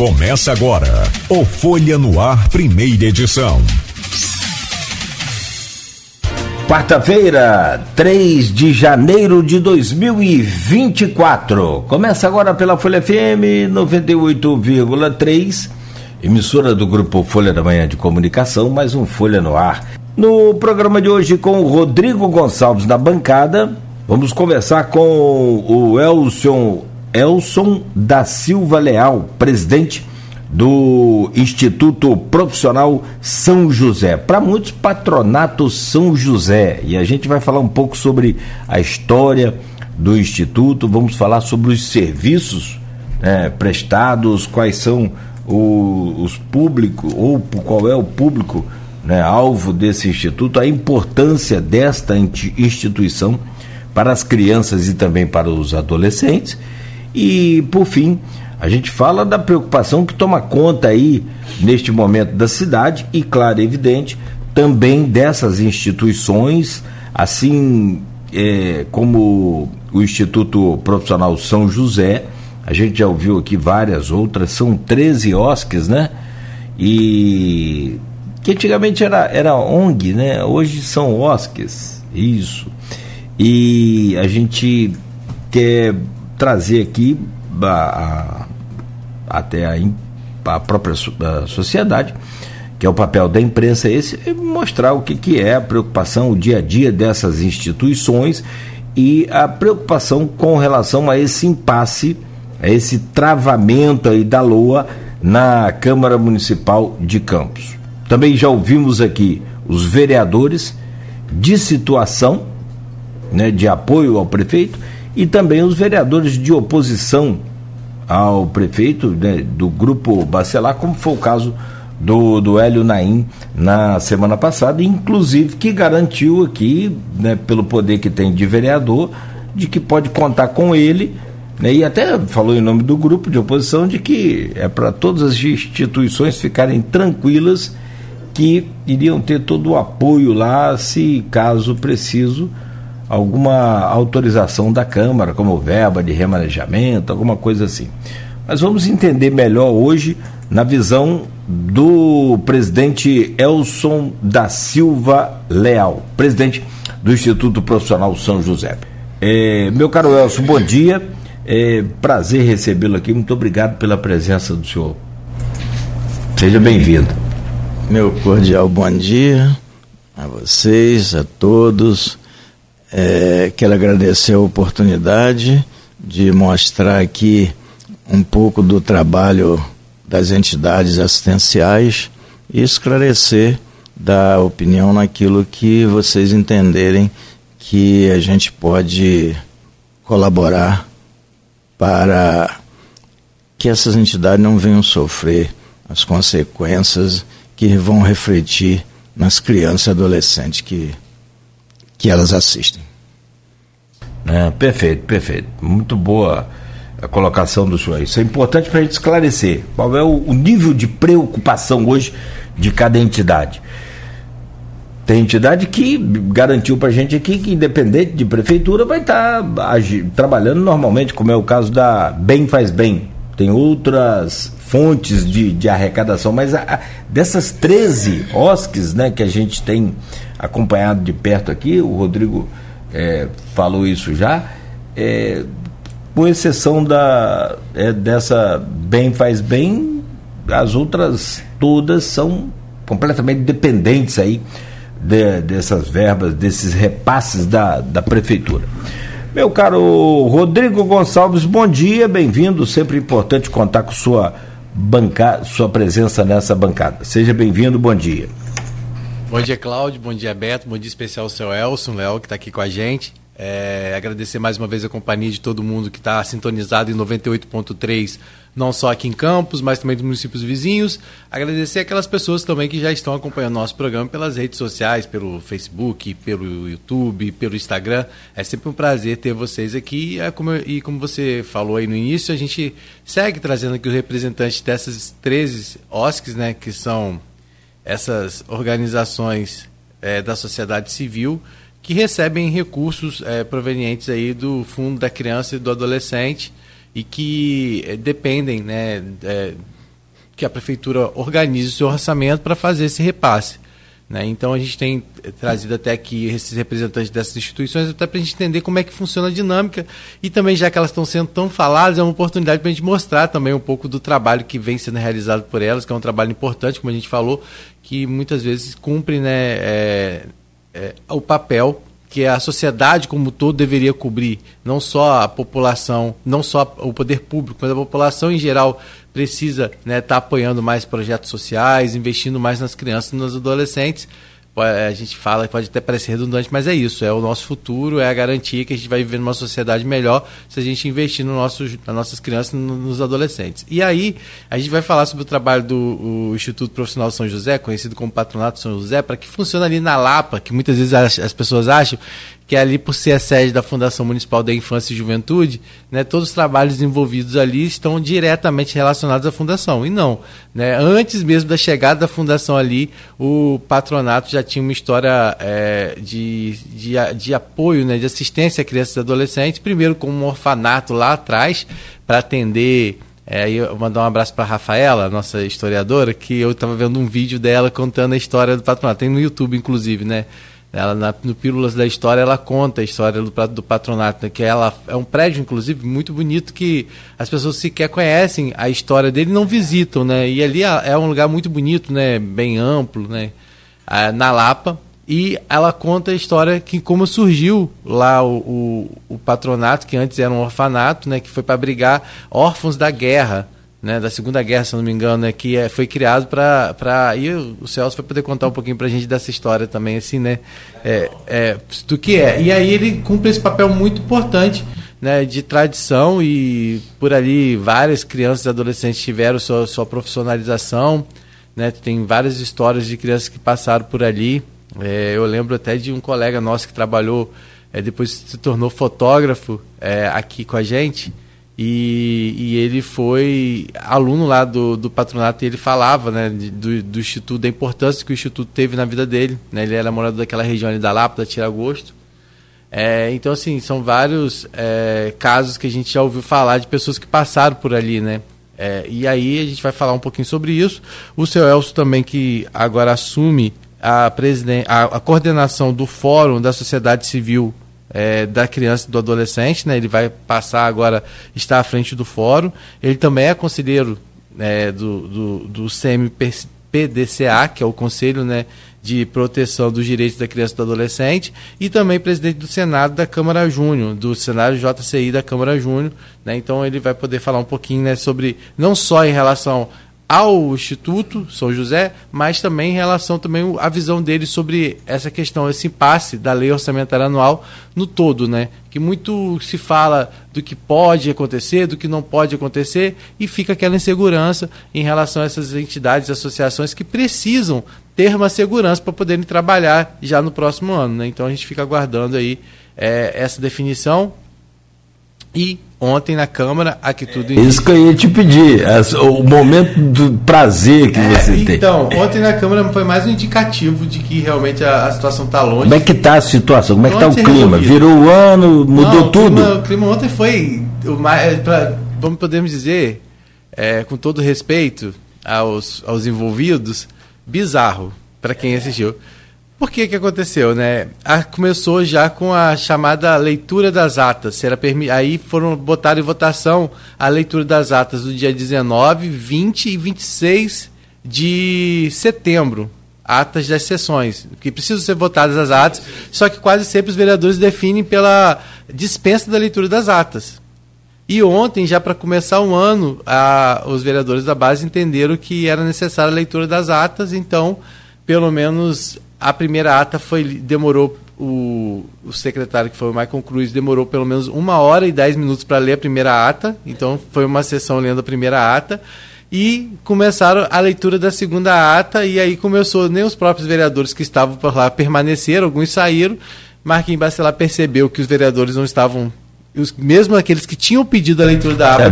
Começa agora o Folha no Ar, primeira edição. Quarta-feira, 3 de janeiro de 2024. Começa agora pela Folha FM 98,3, emissora do grupo Folha da Manhã de Comunicação, mais um Folha no Ar. No programa de hoje, com o Rodrigo Gonçalves na bancada, vamos conversar com o Elson, Elson da Silva Leal, presidente do Instituto Profissional São José. Para muitos, Patronato São José. E a gente vai falar um pouco sobre a história do Instituto, vamos falar sobre os serviços né, prestados, quais são o, os públicos, ou qual é o público né, alvo desse instituto, a importância desta instituição para as crianças e também para os adolescentes. E, por fim, a gente fala da preocupação que toma conta aí neste momento da cidade e, claro, evidente, também dessas instituições, assim é, como o Instituto Profissional São José, a gente já ouviu aqui várias outras, são 13 OSCs, né? E que antigamente era, era ONG, né? Hoje são OSCs, isso. E a gente quer trazer aqui a, até a, a própria a sociedade, que é o papel da imprensa esse, é mostrar o que, que é a preocupação, o dia a dia dessas instituições e a preocupação com relação a esse impasse, a esse travamento aí da LOA na Câmara Municipal de Campos. Também já ouvimos aqui os vereadores de situação, né, de apoio ao prefeito, e também os vereadores de oposição ao prefeito né, do grupo Bacelar, como foi o caso do, do Hélio Naim na semana passada, inclusive que garantiu aqui, né, pelo poder que tem de vereador, de que pode contar com ele, né, e até falou em nome do grupo de oposição de que é para todas as instituições ficarem tranquilas que iriam ter todo o apoio lá, se caso preciso, alguma autorização da Câmara, como verba de remanejamento, alguma coisa assim. Mas vamos entender melhor hoje na visão do presidente Elson da Silva Leal, presidente do Instituto Profissional São José. É, meu caro Elson, bom dia. É, prazer recebê-lo aqui. Muito obrigado pela presença do senhor. Seja bem-vindo. Meu cordial bom dia a vocês, a todos é, quero agradecer a oportunidade de mostrar aqui um pouco do trabalho das entidades assistenciais e esclarecer da opinião naquilo que vocês entenderem que a gente pode colaborar para que essas entidades não venham sofrer as consequências que vão refletir nas crianças e adolescentes que que elas assistem. É, perfeito, perfeito. Muito boa a colocação do senhor. Isso é importante para a gente esclarecer qual é o, o, nível de preocupação hoje de cada entidade. Tem entidade que garantiu para a gente aqui que, independente de prefeitura, vai estar tá trabalhando normalmente, como é o caso da Bem Faz Bem. Tem outras fontes de, de arrecadação, mas a, a, dessas 13 OSCs né, que a gente tem acompanhado de perto aqui, o Rodrigo é, falou isso já, é, com exceção da, é, dessa Bem Faz Bem, as outras todas são completamente dependentes aí de, dessas verbas, desses repasses da, da prefeitura. Meu caro Rodrigo Gonçalves, bom dia, bem-vindo. Sempre importante contar com sua bancada, sua presença nessa bancada. Seja bem-vindo, bom dia. Bom dia, Cláudio. Bom dia, Beto. Bom dia especial ao seu Elson, Léo, que está aqui com a gente. É, agradecer mais uma vez a companhia de todo mundo que está sintonizado em 98.3, não só aqui em Campos, mas também dos municípios vizinhos. Agradecer aquelas pessoas também que já estão acompanhando nosso programa pelas redes sociais, pelo Facebook, pelo YouTube, pelo Instagram. É sempre um prazer ter vocês aqui. É e como você falou aí no início, a gente segue trazendo aqui os representantes dessas 13 OSCs, né, que são essas organizações é, da sociedade civil que recebem recursos é, provenientes aí do Fundo da Criança e do Adolescente e que é, dependem né, é, que a prefeitura organize o seu orçamento para fazer esse repasse. Né? Então a gente tem trazido até aqui esses representantes dessas instituições até para a gente entender como é que funciona a dinâmica e também já que elas estão sendo tão faladas é uma oportunidade para a gente mostrar também um pouco do trabalho que vem sendo realizado por elas, que é um trabalho importante, como a gente falou, que muitas vezes cumpre né, é, é, o papel que a sociedade como todo deveria cobrir, não só a população, não só o poder público, mas a população em geral precisa estar né, tá apoiando mais projetos sociais, investindo mais nas crianças e nos adolescentes a gente fala que pode até parecer redundante, mas é isso, é o nosso futuro, é a garantia que a gente vai viver numa sociedade melhor se a gente investir no nosso, nas nossas crianças e nos adolescentes. E aí, a gente vai falar sobre o trabalho do Instituto Profissional São José, conhecido como Patronato São José, para que funcione ali na Lapa, que muitas vezes as, as pessoas acham que é ali por ser a sede da Fundação Municipal da Infância e Juventude, né, todos os trabalhos envolvidos ali estão diretamente relacionados à fundação. E não, né, antes mesmo da chegada da fundação ali, o patronato já tinha uma história é, de, de, de, apoio, né, de assistência a crianças e adolescentes, primeiro com um orfanato lá atrás, para atender é, eu mandar um abraço para Rafaela, nossa historiadora, que eu estava vendo um vídeo dela contando a história do patronato. Tem no YouTube, inclusive, né? Ela, na, no Pílulas da História, ela conta a história do, do patronato, né? que ela é um prédio, inclusive, muito bonito, que as pessoas sequer conhecem a história dele não visitam, né? E ali é um lugar muito bonito, né? Bem amplo, né? na Lapa. E ela conta a história que como surgiu lá o, o, o patronato, que antes era um orfanato, né? Que foi para abrigar órfãos da guerra né, da Segunda Guerra, se não me engano, né, que é, foi criado para. E o Celso vai poder contar um pouquinho para a gente dessa história também, assim, né? É, é, do que é. E aí ele cumpre esse papel muito importante né, de tradição e por ali várias crianças e adolescentes tiveram sua, sua profissionalização. Né, tem várias histórias de crianças que passaram por ali. É, eu lembro até de um colega nosso que trabalhou, é, depois se tornou fotógrafo é, aqui com a gente. E, e, ele foi aluno lá do, do patronato e ele falava né, do, do Instituto, da importância que o Instituto teve na vida dele. Né? Ele era morador daquela região ali da Lapa, da Tiragosto. É, então, assim, são vários é, casos que a gente já ouviu falar de pessoas que passaram por ali, né? É, e aí a gente vai falar um pouquinho sobre isso. O seu Elcio também, que agora assume a, a, a coordenação do Fórum da Sociedade Civil é, da criança e do adolescente, né? Ele vai passar agora, está à frente do fórum. Ele também é conselheiro é, do, do, do CMPDCA, que é o Conselho né, de Proteção dos Direitos da Criança e do Adolescente, e também presidente do Senado da Câmara Júnior, do Senado JCI da Câmara Júnior. Né? Então ele vai poder falar um pouquinho né, sobre, não só em relação ao Instituto São José, mas também em relação também à visão dele sobre essa questão, esse impasse da lei orçamentária anual no todo, né? Que muito se fala do que pode acontecer, do que não pode acontecer, e fica aquela insegurança em relação a essas entidades, associações que precisam ter uma segurança para poderem trabalhar já no próximo ano, né? Então a gente fica aguardando aí é, essa definição e ontem na Câmara, aqui tudo. Isso que eu ia te pedir, o momento do prazer que é, você então, tem. Então, ontem na Câmara foi mais um indicativo de que realmente a, a situação está longe. Como é que está a situação? Como é que está o clima? Resolvido. Virou o ano, mudou Não, o tudo? Clima, o clima ontem foi, é, pra, vamos podemos dizer, é, com todo respeito aos, aos envolvidos, bizarro para quem assistiu. Por que que aconteceu, né? A, começou já com a chamada leitura das atas. Será permi aí foram botar em votação a leitura das atas do dia 19, 20 e 26 de setembro. Atas das sessões, que precisam ser votadas as atas, só que quase sempre os vereadores definem pela dispensa da leitura das atas. E ontem, já para começar o ano, a, os vereadores da base entenderam que era necessária a leitura das atas, então, pelo menos a primeira ata foi demorou o, o secretário que foi o Michael Cruz demorou pelo menos uma hora e dez minutos para ler a primeira ata. Então foi uma sessão lendo a primeira ata e começaram a leitura da segunda ata e aí começou nem os próprios vereadores que estavam por lá permaneceram, alguns saíram. Marquinhos Bacelar percebeu que os vereadores não estavam os, mesmo aqueles que tinham pedido a leitura da ata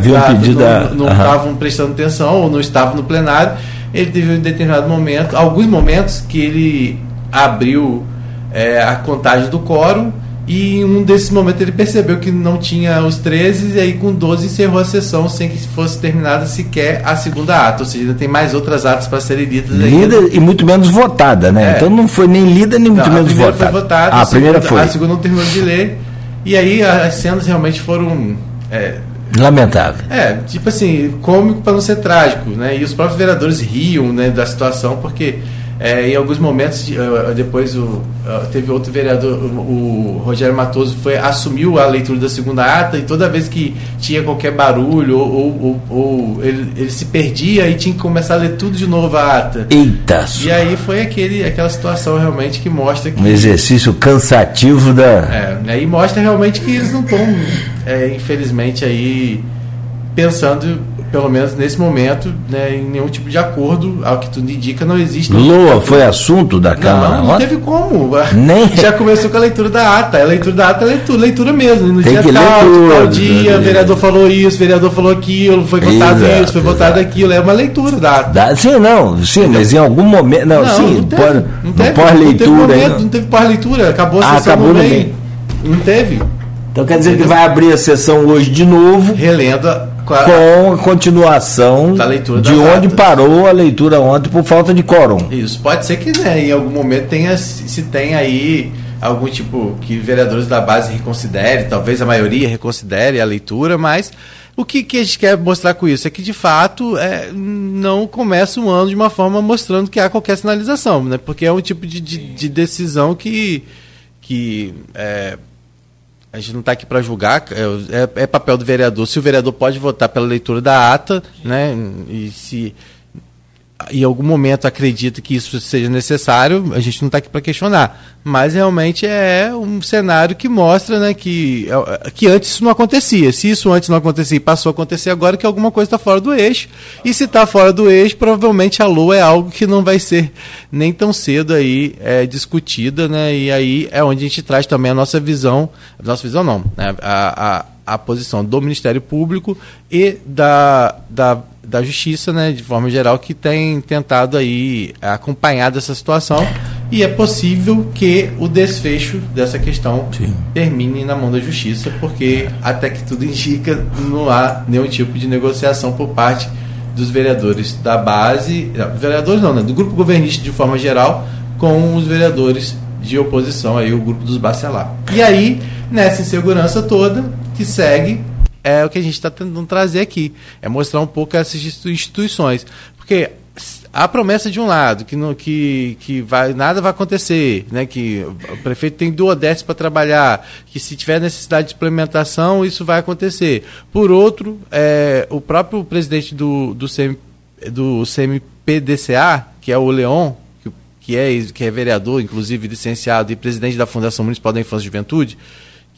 não estavam prestando atenção ou não estavam no plenário, ele teve um determinado momento, alguns momentos que ele abriu é, a contagem do quórum E em um desses momentos ele percebeu que não tinha os 13 e aí com 12 encerrou a sessão sem que fosse terminada sequer a segunda ata. Ou seja, ainda tem mais outras atas para serem lidas Lida ainda. e muito menos votada, né? É. Então não foi nem lida nem muito não, menos votada. Votada. Ah, a, a primeira segunda, foi. A segunda não terminou de ler. E aí as cenas realmente foram. É, Lamentável. É, tipo assim, cômico para não ser trágico, né? E os próprios vereadores riam né, da situação, porque é, em alguns momentos, uh, depois o, uh, teve outro vereador, o, o, Rogério Matoso, foi, assumiu a leitura da segunda ata e toda vez que tinha qualquer barulho ou, ou, ou ele, ele, se perdia e tinha que começar a ler tudo de novo a ata. Eita! E aí foi aquele, aquela situação realmente que mostra que. Um exercício cansativo da. É, né, e mostra realmente que eles não estão, é, infelizmente, aí pensando pelo menos nesse momento, né, em nenhum tipo de acordo, ao que tudo indica, não existe. Loa foi assunto da Câmara? Não, não teve como. Nem... Já começou com a leitura da ata. A leitura da ata é leitura, leitura mesmo. No Tem dia que tal, leitura, tal dia, o vereador falou isso, o vereador falou aquilo, foi votado exato, isso, foi votado aquilo. É uma leitura da ata. Da, sim, não, sim, mas em algum momento. Não, não sim, não teve, pós, não teve, pós-leitura. Não teve, momento, não teve pós-leitura, acabou a ah, sessão acabou no meio. Não teve. Então quer dizer que vai abrir a sessão hoje de novo. Relendo com a continuação da leitura de onde parou a leitura ontem por falta de quórum. Isso, pode ser que né, em algum momento tenha, se tem aí algum tipo que vereadores da base reconsidere, talvez a maioria reconsidere a leitura, mas o que, que a gente quer mostrar com isso é que de fato é, não começa um ano de uma forma mostrando que há qualquer sinalização, né? porque é um tipo de, de, de decisão que, que é, a gente não está aqui para julgar, é, é, é, papel do vereador. Se o vereador pode votar pela leitura da ata, né, e se em algum momento acredita que isso seja necessário, a gente não está aqui para questionar. Mas realmente é um cenário que mostra né, que, é, que antes isso não acontecia. Se isso antes não acontecia e passou a acontecer agora, que alguma coisa está fora do eixo. E se está fora do eixo, provavelmente a lua é algo que não vai ser nem tão cedo aí é, discutida. Né, e aí é onde a gente traz também a nossa visão. A nossa visão não, né, a, a, a posição do Ministério Público e da, da da justiça, né, de forma geral, que tem tentado aí acompanhar dessa situação e é possível que o desfecho dessa questão Sim. termine na mão da justiça, porque até que tudo indica não há nenhum tipo de negociação por parte dos vereadores da base, não, vereadores não, né, do grupo governista de forma geral, com os vereadores de oposição aí o grupo dos Bacelar. E aí, nessa insegurança toda que segue é o que a gente está tentando trazer aqui. É mostrar um pouco essas instituições. Porque a promessa de um lado, que, não, que, que vai, nada vai acontecer, né? que o prefeito tem duodécimo para trabalhar, que se tiver necessidade de implementação, isso vai acontecer. Por outro, é, o próprio presidente do, do, CM, do CMPDCA, que é o Leon, que, que, é, que é vereador, inclusive licenciado, e presidente da Fundação Municipal da Infância e Juventude,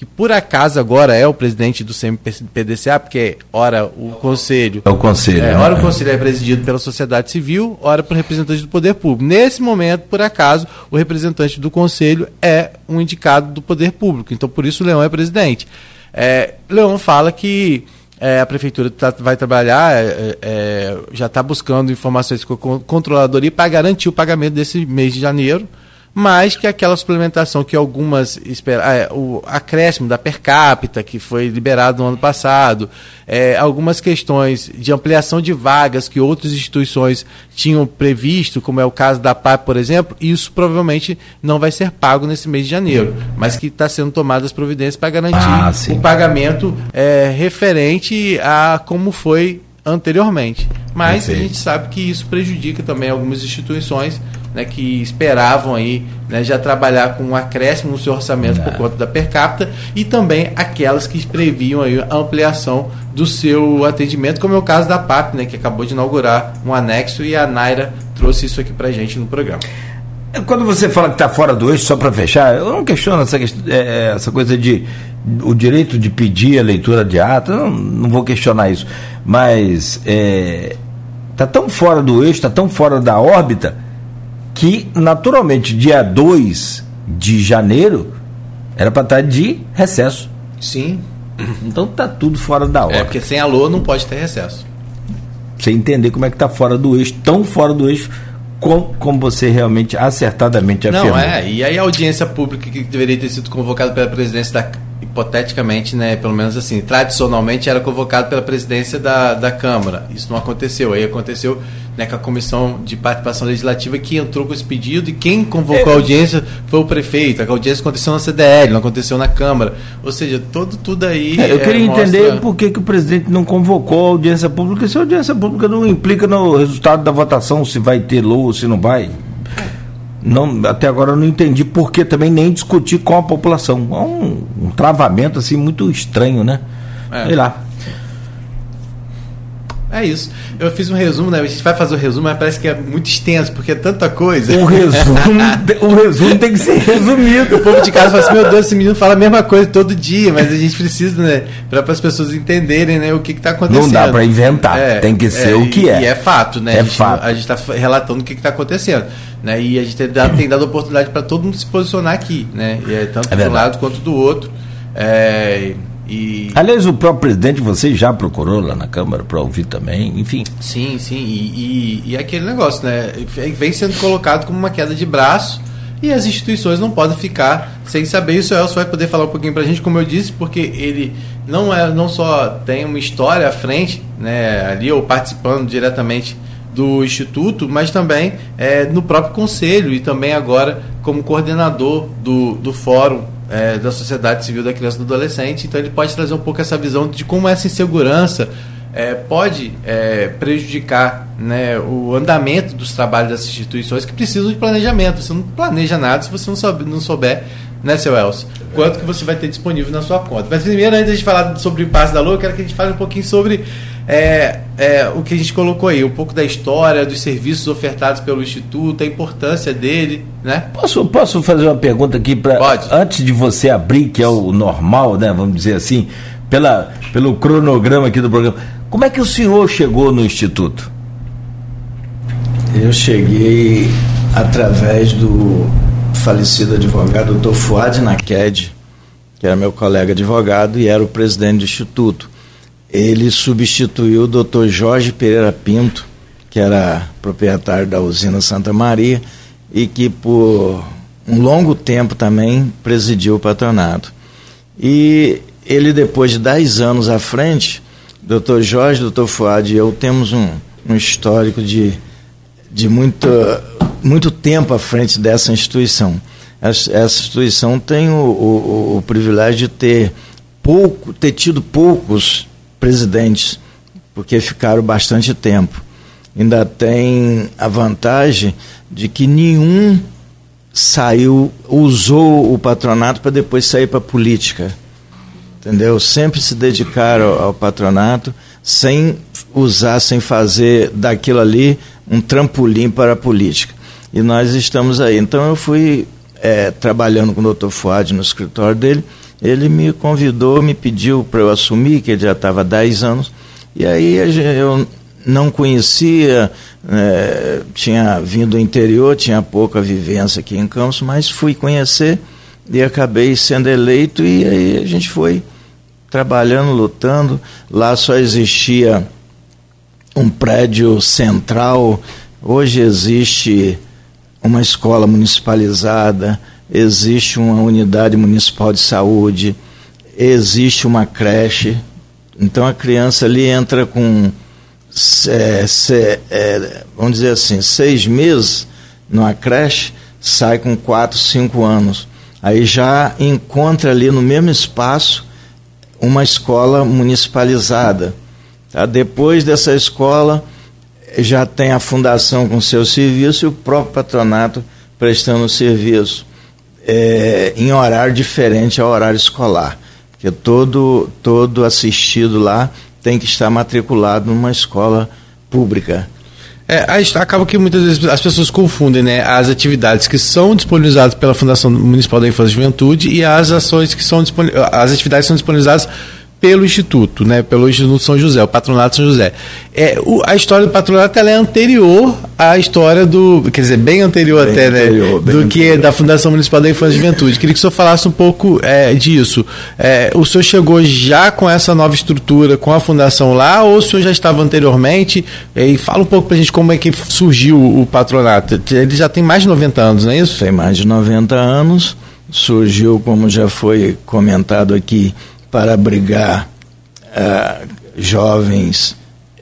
que por acaso agora é o presidente do CMPDCA, porque ora o conselho. É o conselho. É, né? Ora o conselho é presidido pela sociedade civil, ora por representante do poder público. Nesse momento, por acaso, o representante do conselho é um indicado do poder público. Então, por isso, o Leão é presidente. É, Leão fala que é, a prefeitura tá, vai trabalhar, é, é, já está buscando informações com a controladoria para garantir o pagamento desse mês de janeiro mas que aquela suplementação que algumas é, o acréscimo da per capita que foi liberado no ano passado, é, algumas questões de ampliação de vagas que outras instituições tinham previsto, como é o caso da PAP, por exemplo, isso provavelmente não vai ser pago nesse mês de janeiro, mas que está sendo tomadas providências para garantir ah, o pagamento é, referente a como foi anteriormente. Mas Perfeito. a gente sabe que isso prejudica também algumas instituições né, que esperavam aí né, já trabalhar com um acréscimo no seu orçamento por conta da per capita e também aquelas que previam aí a ampliação do seu atendimento, como é o caso da PAP, né, que acabou de inaugurar um anexo e a Naira trouxe isso aqui para gente no programa. Quando você fala que está fora do eixo, só para fechar, eu não questiono essa, é, é, essa coisa de o direito de pedir a leitura de ata, não, não vou questionar isso, mas está é, tá tão fora do eixo, está tão fora da órbita, que naturalmente dia 2 de janeiro era para estar de recesso. Sim. Então tá tudo fora da hora. É, porque sem alô não pode ter recesso. Você entender como é que tá fora do eixo, tão fora do eixo como, como você realmente acertadamente afirmou. Não, é, e aí a audiência pública que deveria ter sido convocada pela presidência da hipoteticamente, né, pelo menos assim, tradicionalmente era convocado pela presidência da, da Câmara. Isso não aconteceu. Aí aconteceu né, com a Comissão de Participação Legislativa que entrou com esse pedido e quem convocou é. a audiência foi o prefeito. A audiência aconteceu na CDL, não aconteceu na Câmara. Ou seja, todo, tudo aí. É, eu queria é, mostra... entender por que, que o presidente não convocou a audiência pública, se a audiência pública não implica no resultado da votação, se vai ter lou ou se não vai. Não, até agora eu não entendi por que também nem discutir com a população. É um, um travamento assim muito estranho, né? É. Sei lá. É isso. Eu fiz um resumo, né? A gente vai fazer o resumo, mas parece que é muito extenso, porque é tanta coisa. O resumo, o resumo tem que ser resumido. O povo de casa fala assim, meu Deus, esse menino fala a mesma coisa todo dia, mas a gente precisa, né? Para as pessoas entenderem né, o que está acontecendo. Não dá para inventar, é, tem que ser é, o que é. E é fato, né? É a gente, fato. A gente está relatando o que está acontecendo. Né? E a gente tem dado, tem dado oportunidade para todo mundo se posicionar aqui, né? E é tanto é do um lado quanto do outro. É, e... Aliás, o próprio presidente, você já procurou lá na Câmara para ouvir também, enfim. Sim, sim, e, e, e, aquele negócio, né? Vem sendo colocado como uma queda de braço e as instituições não podem ficar sem saber. Isso o Elcio vai poder falar um pouquinho para a gente, como eu disse, porque ele não, é, não só tem uma história à frente, né, ali, ou participando diretamente do Instituto, mas também é, no próprio Conselho e também agora como coordenador do, do Fórum é, da sociedade civil da criança e do adolescente. Então ele pode trazer um pouco essa visão de como essa insegurança é, pode é, prejudicar né, o andamento dos trabalhos das instituições que precisam de planejamento. Você não planeja nada se você não souber, não souber né, seu Elcio? Quanto que você vai ter disponível na sua conta. Mas primeiro, antes de falar sobre o passe da Lua, eu quero que a gente fale um pouquinho sobre é, é, o que a gente colocou aí, um pouco da história, dos serviços ofertados pelo Instituto, a importância dele, né? Posso, posso fazer uma pergunta aqui para antes de você abrir, que é o normal, né? Vamos dizer assim, pela, pelo cronograma aqui do programa. Como é que o senhor chegou no Instituto? Eu cheguei através do falecido advogado Dr. Fuad Naked, que era meu colega advogado e era o presidente do Instituto ele substituiu o doutor Jorge Pereira Pinto, que era proprietário da usina Santa Maria e que por um longo tempo também presidiu o patronato. E ele, depois de 10 anos à frente, doutor Jorge, doutor Fuad e eu temos um, um histórico de, de muito, muito tempo à frente dessa instituição. Essa, essa instituição tem o, o, o privilégio de ter pouco, ter tido poucos presidentes, porque ficaram bastante tempo. Ainda tem a vantagem de que nenhum saiu, usou o patronato para depois sair para a política. Entendeu? Sempre se dedicaram ao, patronato sem usar, sem fazer daquilo ali um trampolim para a política. E nós estamos aí. Então eu fui é, trabalhando com o Dr. Fuad no escritório dele ele me convidou, me pediu para eu assumir, que ele já estava há 10 anos, e aí eu não conhecia, é, tinha vindo do interior, tinha pouca vivência aqui em Campos, mas fui conhecer e acabei sendo eleito. E aí a gente foi trabalhando, lutando. Lá só existia um prédio central, hoje existe uma escola municipalizada, existe uma unidade municipal de saúde, existe uma creche. Então a criança ali entra com, é, se, é, vamos dizer assim, seis meses numa creche, sai com quatro, cinco anos. Aí já encontra ali no mesmo espaço uma escola municipalizada. Tá? Depois dessa escola, já tem a fundação com seu serviço e o próprio patronato prestando serviço é, em horário diferente ao horário escolar. Porque todo, todo assistido lá tem que estar matriculado numa escola pública. É, acaba que muitas vezes as pessoas confundem né, as atividades que são disponibilizadas pela Fundação Municipal da Infância e Juventude e as ações que são as atividades que são disponibilizadas pelo Instituto, né? Pelo Instituto São José, o Patronato São José. É, o, a história do patronato ela é anterior à história do. Quer dizer, bem anterior bem até, né? anterior, né? Do que da Fundação Municipal da Infância e Juventude. Queria que o senhor falasse um pouco é, disso. É, o senhor chegou já com essa nova estrutura, com a fundação lá, ou o senhor já estava anteriormente? E fala um pouco pra gente como é que surgiu o patronato. Ele já tem mais de 90 anos, não é isso? Tem mais de 90 anos. Surgiu, como já foi comentado aqui, para abrigar uh, jovens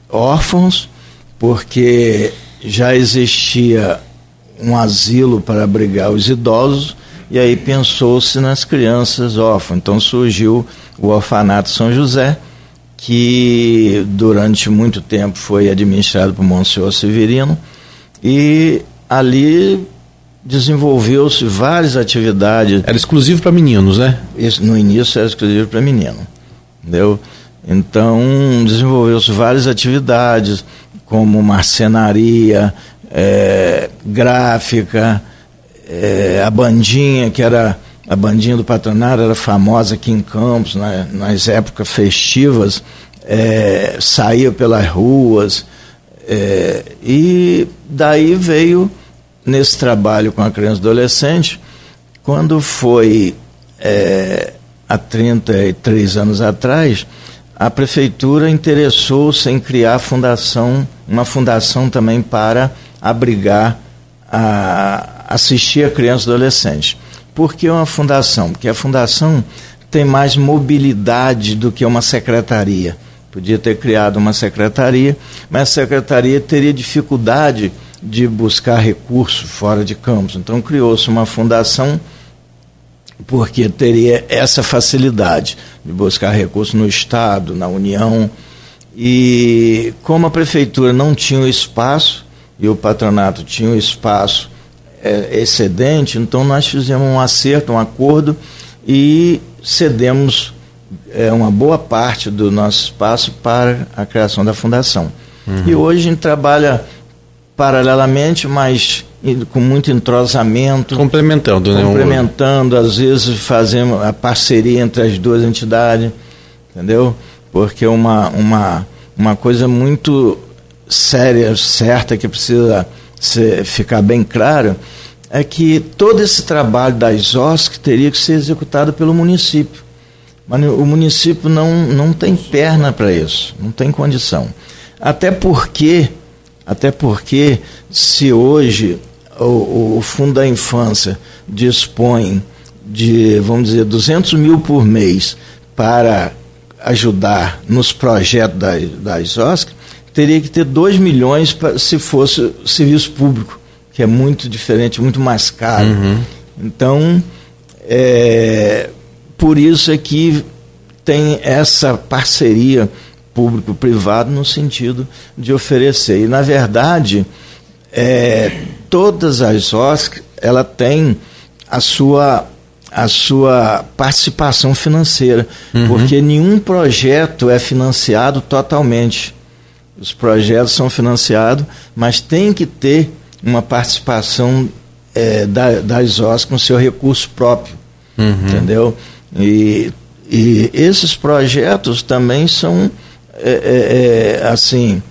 órfãos, porque já existia um asilo para abrigar os idosos, e aí pensou-se nas crianças órfãs. Então surgiu o Orfanato São José, que durante muito tempo foi administrado por Monsenhor Severino, e ali desenvolveu-se várias atividades. Era exclusivo para meninos, né? Isso, no início era exclusivo para menino, entendeu? Então desenvolveu-se várias atividades, como marcenaria, é, gráfica, é, a bandinha, que era a bandinha do patronato, era famosa aqui em Campos, né, nas épocas festivas, é, saía pelas ruas, é, e daí veio nesse trabalho com a criança e adolescente, quando foi é, há 33 anos atrás, a prefeitura interessou-se em criar fundação, uma fundação também para abrigar, a, assistir a criança e adolescente. Por que uma fundação? Porque a fundação tem mais mobilidade do que uma secretaria. Podia ter criado uma secretaria, mas a secretaria teria dificuldade de buscar recursos fora de campos. Então criou-se uma fundação porque teria essa facilidade de buscar recursos no Estado, na União. E como a prefeitura não tinha o espaço e o patronato tinha o espaço é, excedente, então nós fizemos um acerto, um acordo e cedemos é, uma boa parte do nosso espaço para a criação da fundação. Uhum. E hoje a gente trabalha paralelamente, mas com muito entrosamento. Complementando, né? Complementando, às vezes fazemos a parceria entre as duas entidades, entendeu? Porque uma, uma, uma coisa muito séria, certa, que precisa ser, ficar bem claro, é que todo esse trabalho das OSC teria que ser executado pelo município. Mas o município não, não tem perna para isso, não tem condição. Até porque até porque, se hoje o, o Fundo da Infância dispõe de, vamos dizer, 200 mil por mês para ajudar nos projetos das, das OSC, teria que ter 2 milhões pra, se fosse serviço público, que é muito diferente, muito mais caro. Uhum. Então, é, por isso é que tem essa parceria público-privado no sentido de oferecer. E, na verdade, é, todas as OSC, ela tem a sua a sua participação financeira, uhum. porque nenhum projeto é financiado totalmente. Os projetos são financiados, mas tem que ter uma participação é, da, das OS com seu recurso próprio, uhum. entendeu? E, e esses projetos também são é, é, é, assim,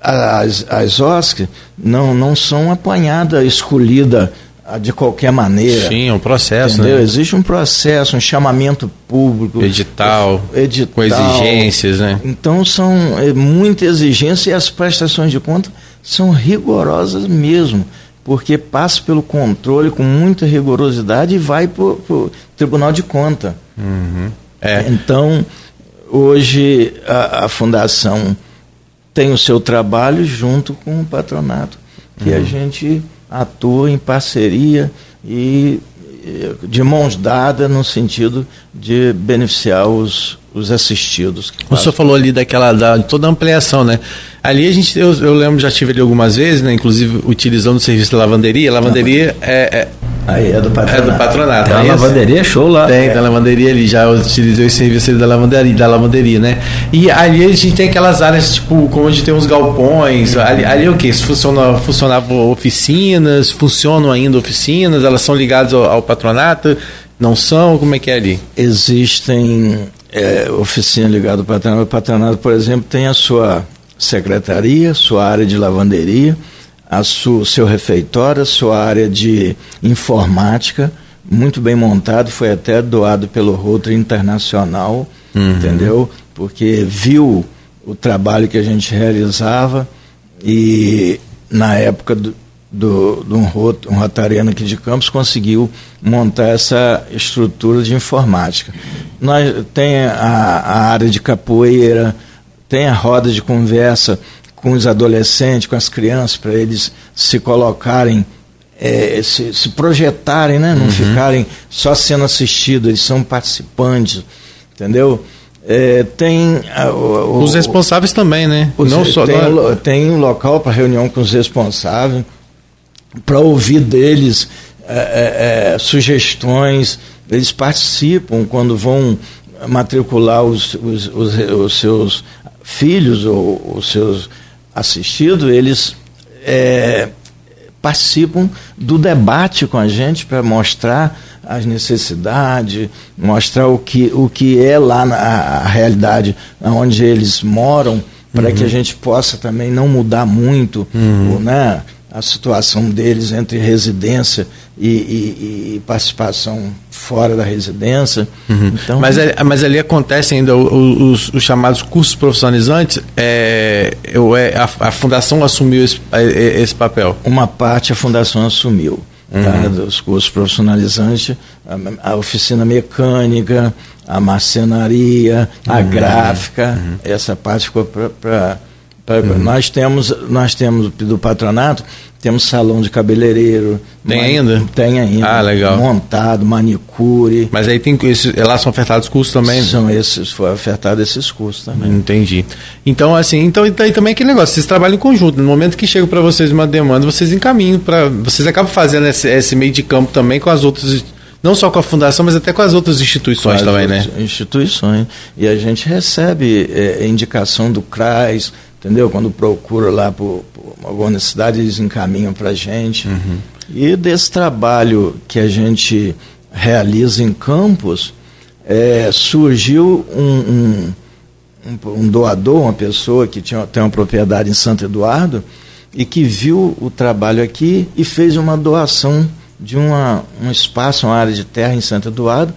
as, as OSC não, não são apanhadas, escolhidas ah, de qualquer maneira. Sim, é um processo, entendeu? né? Existe um processo, um chamamento público. Edital, edital com exigências, né? Então são é, muita exigência e as prestações de conta são rigorosas mesmo, porque passa pelo controle com muita rigorosidade e vai para o Tribunal de Conta. Uhum. É. Então, Hoje a, a, fundação tem o seu trabalho junto com o patronato, que uhum. a gente atua em parceria e de mãos dadas no sentido de beneficiar os, os assistidos. O senhor falou ali daquela da, toda a ampliação, né? Ali a gente, eu, eu lembro, já tive ali algumas vezes, né? Inclusive utilizando o serviço da lavanderia. A lavanderia é, é Aí é do patronato. É do patronato. Tem é uma lavanderia show lá. Tem, é. tem a lavanderia ali. Já utilizei o serviço da lavanderia, da lavanderia, né? E ali a gente tem aquelas áreas, tipo, como a gente tem uns galpões. Ali, ali é o que? Funciona, funcionavam oficinas, funcionam ainda oficinas, elas são ligadas ao, ao patronato? Não são? Como é que é ali? Existem é, oficina ligada ao patronato. O patronato, por exemplo, tem a sua secretaria, sua área de lavanderia, a sua, seu refeitório, a sua área de informática, muito bem montado, foi até doado pelo Rotary Internacional, uhum. entendeu? Porque viu o trabalho que a gente realizava e na época do, do, do um, um rotariano aqui de Campos conseguiu montar essa estrutura de informática. Nós tem a, a área de capoeira, tem a roda de conversa com os adolescentes, com as crianças, para eles se colocarem, é, se, se, projetarem, né? não uhum. ficarem só sendo assistidos, eles são participantes, entendeu? É, tem o, os responsáveis também, né? Os, não só tem, não... tem um local para reunião com os responsáveis, para ouvir deles é, é, é, sugestões. Eles participam quando vão matricular os, os, os, os seus filhos ou os seus assistidos, eles é, participam do debate com a gente para mostrar as necessidades, mostrar o que, o que é lá na a realidade onde eles moram, para uhum. que a gente possa também não mudar muito, uhum. né? a situação deles entre residência e, e, e participação fora da residência. Uhum. Então, mas, ali, mas ali acontece ainda os, os chamados cursos profissionalizantes, é, é, a, a fundação assumiu esse, esse papel? Uma parte a fundação assumiu. Tá? Uhum. Tá, dos cursos profissionalizantes, a, a, oficina mecânica, a marcenaria, a uhum. gráfica, uhum. essa parte ficou para Uhum. Nós temos, nós temos do patronato, temos salão de cabeleireiro. Tem ainda? Tem ainda. Ah, legal. Montado, manicure. Mas aí tem esses, lá são ofertados cursos também? São esses, foi ofertado esses cursos também. Entendi. Então, assim, então aí também aquele negócio, vocês trabalham em conjunto. No momento que chega para vocês uma demanda, vocês encaminham para. Vocês acabam fazendo esse, esse meio de campo também com as outras não só com a fundação, mas até com as outras instituições também, né? Instituições. E a gente recebe é, indicação do CRAS, entendeu? Quando procura lá por, por alguma necessidade, eles encaminham para a gente. Uhum. E desse trabalho que a gente realiza em campos, é, surgiu um, um, um, doador, uma pessoa que tinha, tem uma propriedade em Santo Eduardo e que viu o trabalho aqui e fez uma doação de uma, um espaço, uma área de terra em Santo Eduardo,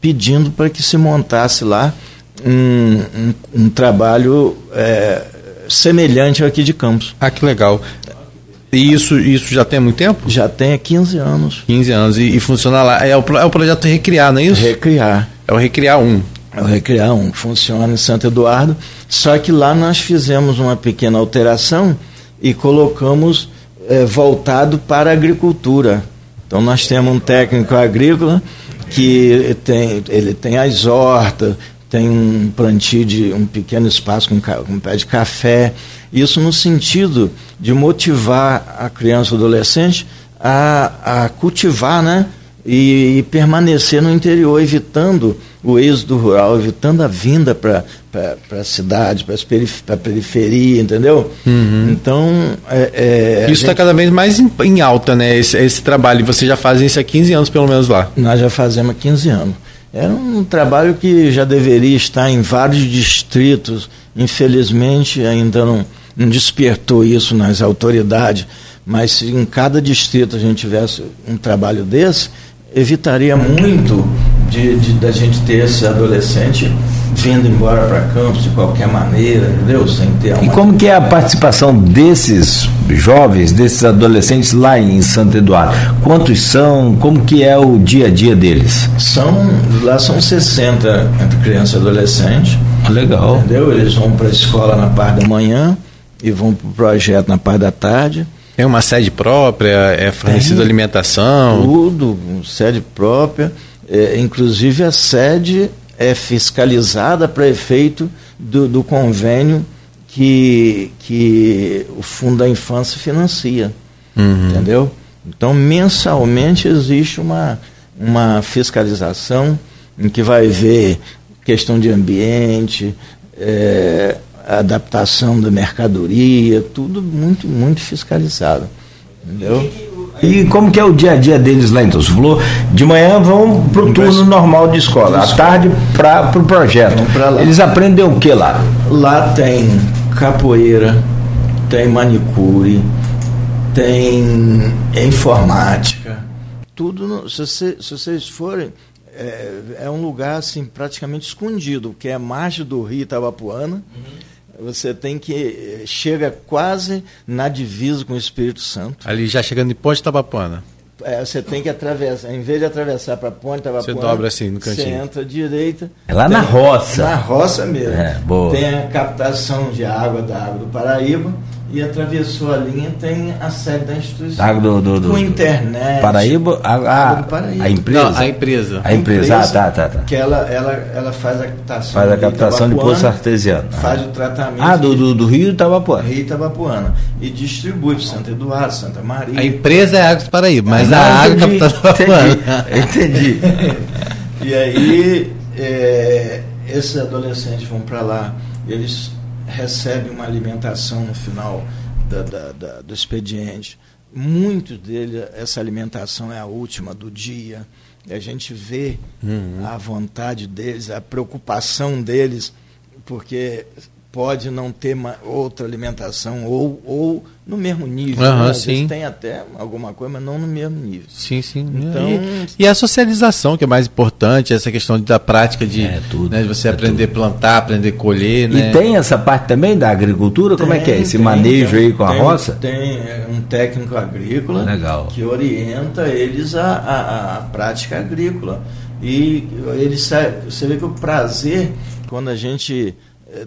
pedindo para que se montasse lá um, um, um trabalho é, semelhante ao aqui de Campos. Ah, que legal. E isso, isso já tem muito tempo? Já tem há 15 anos. 15 anos. E, e funciona lá. É o, é o projeto Recriar, não é isso? Recriar. É o Recriar 1. É o Recriar 1. Funciona em Santo Eduardo. Só que lá nós fizemos uma pequena alteração e colocamos é, voltado para a agricultura. Então nós temos um técnico agrícola que tem, ele tem as hortas, tem um plantio de um pequeno espaço com, com pé de café. Isso no sentido de motivar a criança ou adolescente a, a cultivar, né? E, e, permanecer no interior, evitando o êxodo rural, evitando a vinda para a cidade, para perif a periferia, entendeu? Uhum. Então. É, é, isso está cada vez mais em, em alta, né? Esse, esse trabalho. Você já faz isso há 15 anos, pelo menos lá. Nós já fazemos há 15 anos. Era um trabalho que já deveria estar em vários distritos. Infelizmente, ainda não, não despertou isso nas autoridades. Mas se em cada distrito a gente tivesse um trabalho desse, evitaria muito de, de da gente ter esse adolescente vindo embora para campos de qualquer maneira, entendeu? Sem ter uma... E como que é a participação desses jovens, desses adolescentes lá em Santo Eduardo? Quantos são? Como que é o dia a dia deles? São, lá são 60 entre criança e adolescente. Legal. Entendeu? Eles vão para a escola na parte da manhã e vão para o projeto na parte da tarde. Tem uma sede própria, é fornecida alimentação? Tudo, sede própria. É, inclusive a sede é fiscalizada para efeito do, do, convênio que, que o Fundo da Infância financia. Uhum. Entendeu? Então, mensalmente existe uma, uma fiscalização em que vai ver questão de ambiente, é, adaptação da mercadoria, tudo muito, muito fiscalizado. Entendeu? E como que é o dia a dia deles lá então? Você falou, de manhã vão para o turno normal de escola, à tarde para o pro projeto. Eles aprendem o que lá? Lá tem capoeira, tem manicure, tem informática. Tudo, no, se, você, se vocês forem, é, é, um lugar assim praticamente escondido, que é a margem do rio Itabapuana. Uhum você tem que eh, chega quase na divisa com o Espírito Santo. Ali já chegando em Ponte Tabapuana. É, você tem que atravessar, em vez de atravessar para Ponte Tabapuana, você dobra assim no cantinho. Você entra à direita. É lá tem, na roça. Na roça mesmo. É, tem a captação de água da água do Paraíba e atravessou a linha, tem a sede da instituição. Água do, do, do, com internet. Paraíba, a, a, do Paraíba. a empresa? Não, a empresa. A empresa, ah, tá, tá, tá. Que ela, ela, ela faz a captação. Faz a captação de poço artesiano. Faz o tratamento. Ah, do, do, do Rio Itabapuana. Rio Itabapuana. E distribui para Santo Eduardo, Santa Maria. A empresa é Água do Paraíba, mas ah, a água é captada Entendi. entendi. e aí, é, esses adolescentes vão para lá, eles recebe uma alimentação no final da, da, da, do expediente. Muitos deles, essa alimentação é a última do dia. E a gente vê uhum. a vontade deles, a preocupação deles, porque pode não ter uma, outra alimentação ou, ou no mesmo nível. Uhum, né? sim. tem até alguma coisa, mas não no mesmo nível. Sim, sim. Então, e, e a socialização, que é mais importante, essa questão da prática de, é, tudo, né, de você é aprender a plantar, aprender a colher. Né? E tem essa parte também da agricultura? Tem, Como é que é? Esse tem, manejo tem, aí com a roça? Tem é, um técnico agrícola Legal. que orienta eles a, a, a prática agrícola. E eles, você vê que o prazer, quando a gente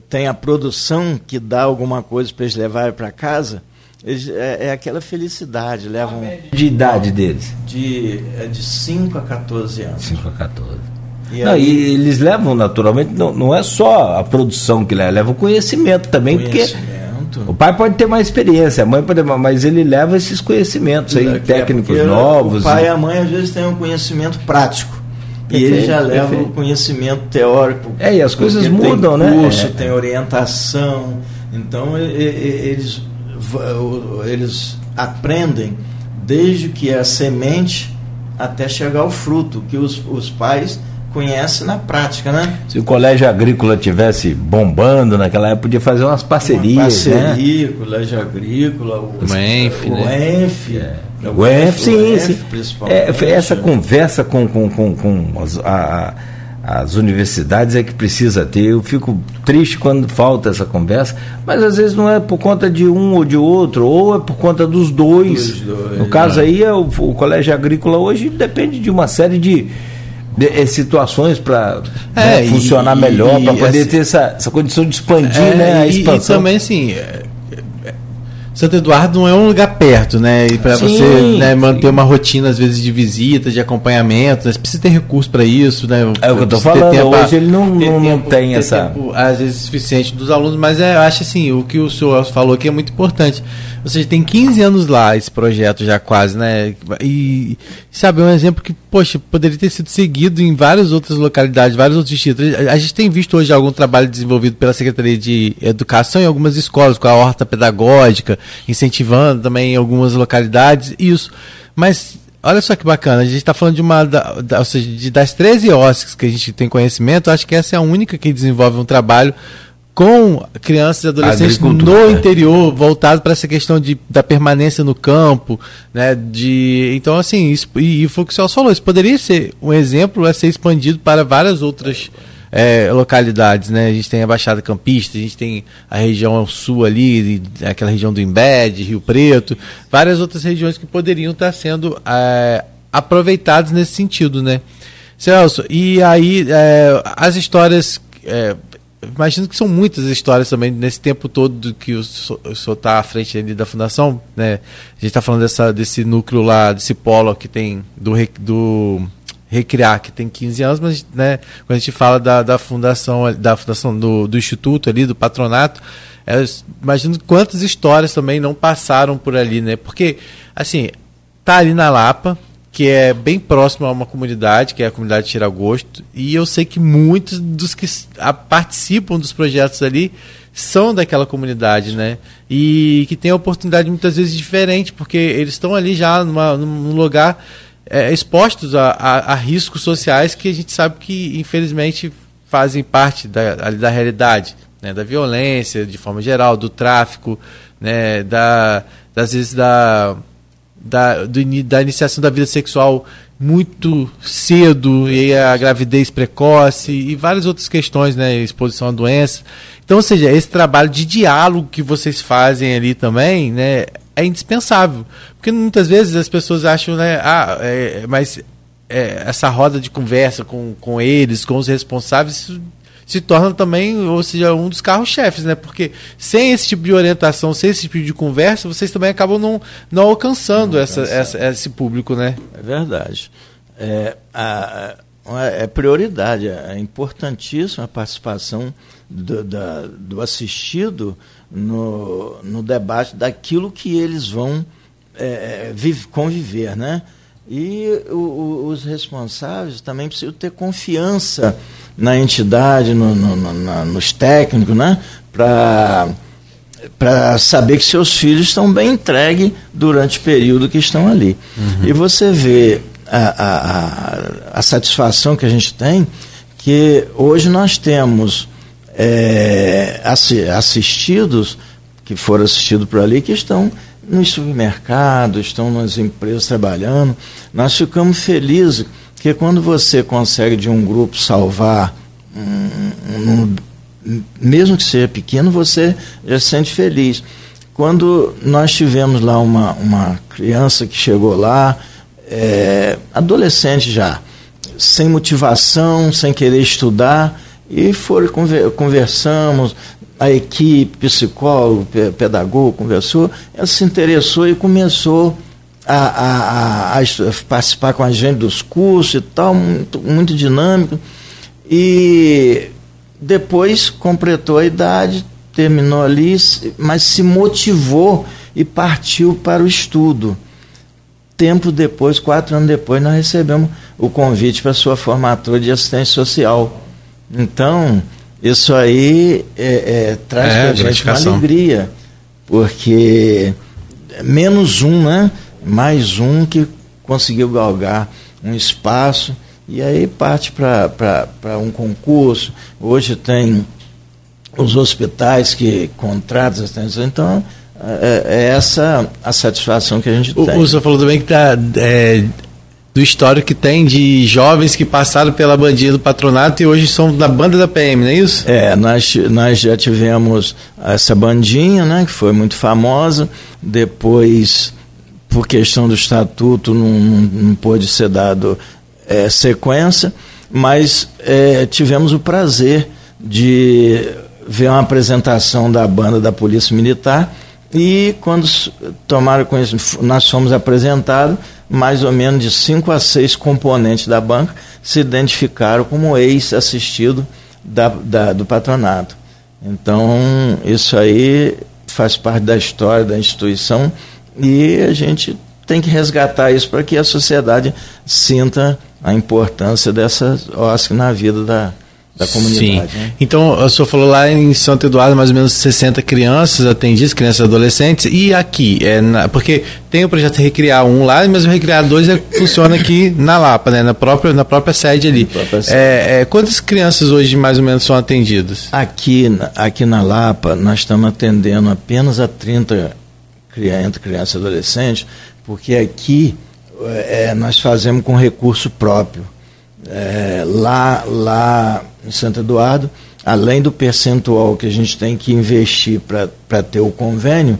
tem a produção que dá alguma coisa para eles levarem para casa, eles, é, é, aquela felicidade. Levam, de idade deles? De, é de 5 a 14 anos. 5 a 14. E, não, aí, e eles levam naturalmente, não, não é só a produção que leva, leva o conhecimento também, conhecimento. porque o pai pode ter mais experiência, a mãe pode ter mais, mas ele leva esses conhecimentos aí, é, técnicos novos. O pai e a mãe às vezes têm um conhecimento prático. E ele já leva o conhecimento teórico. É, e as coisas mudam, tem curso, né? Curso, é. tem orientação. Então eles, eles aprendem desde que é a semente até chegar ao fruto, que os, os pais conhecem na prática, né? Se o colégio agrícola tivesse bombando naquela época, podia fazer umas parcerias. Uma parceria, né? colégio agrícola, o, o ENF, o né? ENF. É. O EF, sim, sim. É, essa conversa com, com, com, com as, a, as universidades é que precisa ter. Eu fico triste quando falta essa conversa, mas às vezes não é por conta de um ou de outro, ou é por conta dos dois. dois no caso aí, é o, o, colégio agrícola hoje depende de uma série de, de, de situações para é, né, funcionar e, melhor, para poder assim, ter essa, essa condição de expandir é, né, a expansão. E, e também, assim, é, Santo Eduardo não é um lugar perto, né? E para você né, manter uma rotina, às vezes, de visita, de acompanhamento, né? você precisa ter recurso para isso, né? É o que eu estou falando, hoje ele não, não, não tem essa. Tempo, às vezes, suficiente dos alunos, mas é, eu acho assim, o que o senhor falou aqui é muito importante. Ou seja, tem 15 anos lá esse projeto já quase, né? E sabe, é um exemplo que, poxa, poderia ter sido seguido em várias outras localidades, vários outros distritos. A gente tem visto hoje algum trabalho desenvolvido pela Secretaria de Educação em algumas escolas, com a horta pedagógica, incentivando também em algumas localidades, isso. Mas olha só que bacana, a gente está falando de uma, da, da, ou seja, de, das 13 OSCs que a gente tem conhecimento, acho que essa é a única que desenvolve um trabalho com crianças e adolescentes no né? interior, voltado para essa questão de, da permanência no campo, né? De, então, assim, isso, e, e foi o que o senhor falou, isso poderia ser um exemplo a ser expandido para várias outras é, localidades, né? A gente tem a Baixada Campista, a gente tem a região sul ali, aquela região do Embed, Rio Preto, várias outras regiões que poderiam estar sendo é, aproveitadas nesse sentido, né? Celso, e aí é, as histórias é, imagino que são muitas histórias também nesse tempo todo que o senhor está à frente da fundação, né? A gente está falando dessa, desse núcleo lá, desse polo que tem do, do Recriar, que tem 15 anos, mas né, quando a gente fala da, da fundação, da fundação do, do instituto ali, do patronato, é, imagino quantas histórias também não passaram por ali, né? Porque, assim, tá ali na Lapa, que é bem próximo a uma comunidade, que é a comunidade Tiragosto, e eu sei que muitos dos que participam dos projetos ali são daquela comunidade, né? E que tem a oportunidade muitas vezes diferente, porque eles estão ali já numa, num lugar é, expostos a, a, a, riscos sociais que a gente sabe que, infelizmente, fazem parte da, da realidade, né? da violência, de forma geral, do tráfico, né? da, das vezes da, da, do, da iniciação da vida sexual muito cedo e a gravidez precoce e várias outras questões, né, exposição a doenças. Então, ou seja, esse trabalho de diálogo que vocês fazem ali também, né, é indispensável, porque muitas vezes as pessoas acham, né, ah, é, mas é, essa roda de conversa com, com eles, com os responsáveis, se torna também, ou seja, um dos carros-chefes, né? Porque sem esse tipo de orientação, sem esse tipo de conversa, vocês também acabam não, não alcançando não essa, essa, esse público, né? É verdade. É, a, a, é prioridade, é importantíssima a participação do, da, do assistido no, no debate daquilo que eles vão é, vive, conviver, né? E o, o, os responsáveis também precisam ter confiança na entidade, no, no, no, nos técnicos, né? Para para saber que seus filhos estão bem entregues durante o período que estão ali. Uhum. E você vê a, a, a, a, satisfação que a gente tem que hoje nós temos é, assistidos, que foram assistidos por ali, que estão nos supermercados, estão nas empresas trabalhando. Nós ficamos felizes que quando você consegue de um grupo salvar, um, um, mesmo que seja pequeno, você já se sente feliz. Quando nós tivemos lá uma, uma criança que chegou lá, é, adolescente já, sem motivação, sem querer estudar, e foram, conversamos, a equipe, psicólogo, pedagogo, conversou, ela se interessou e começou a, a, a, participar com a gente dos cursos e tal, muito, muito dinâmico. E depois completou a idade, terminou ali, mas se motivou e partiu para o estudo. Tempo depois, quatro anos depois, nós recebemos o convite para a sua formatura de assistência social. Então, isso aí é, é, traz é, para a gente uma alegria, porque menos um, né? mais um que conseguiu galgar um espaço e aí parte para um concurso. Hoje tem os hospitais que contratam assistência. Então, é, é, essa a satisfação que a gente o, tem. O senhor falou também que tá, é, do histórico que tem de jovens que passaram pela bandinha do patronato e hoje são da banda da PM, não é isso? É, nós, nós já tivemos essa bandinha, né, que foi muito famosa. Depois por questão do estatuto, não, não, não pôde ser dado é, sequência, mas é, tivemos o prazer de ver uma apresentação da banda da Polícia Militar e quando tomaram conhecimento, nós fomos apresentados, mais ou menos de cinco a seis componentes da banca se identificaram como ex-assistido da, da, do patronato. Então, isso aí faz parte da história da instituição e a gente tem que resgatar isso para que a sociedade sinta a importância dessa OSC na vida da, da comunidade. Sim. Né? Então, o senhor falou lá em Santo Eduardo, mais ou menos 60 crianças atendidas, crianças e adolescentes. E aqui? É na, porque tem o projeto Recriar um lá, mas o Recriar dois é, funciona aqui na Lapa, né? na, própria, na própria sede ali. Própria sede. É, é, quantas crianças hoje mais ou menos são atendidas? Aqui, aqui na Lapa, nós estamos atendendo apenas a 30 entre criança e adolescente, porque aqui é, nós fazemos com recurso próprio. É, lá, lá em Santo Eduardo, além do percentual que a gente tem que investir para ter o convênio,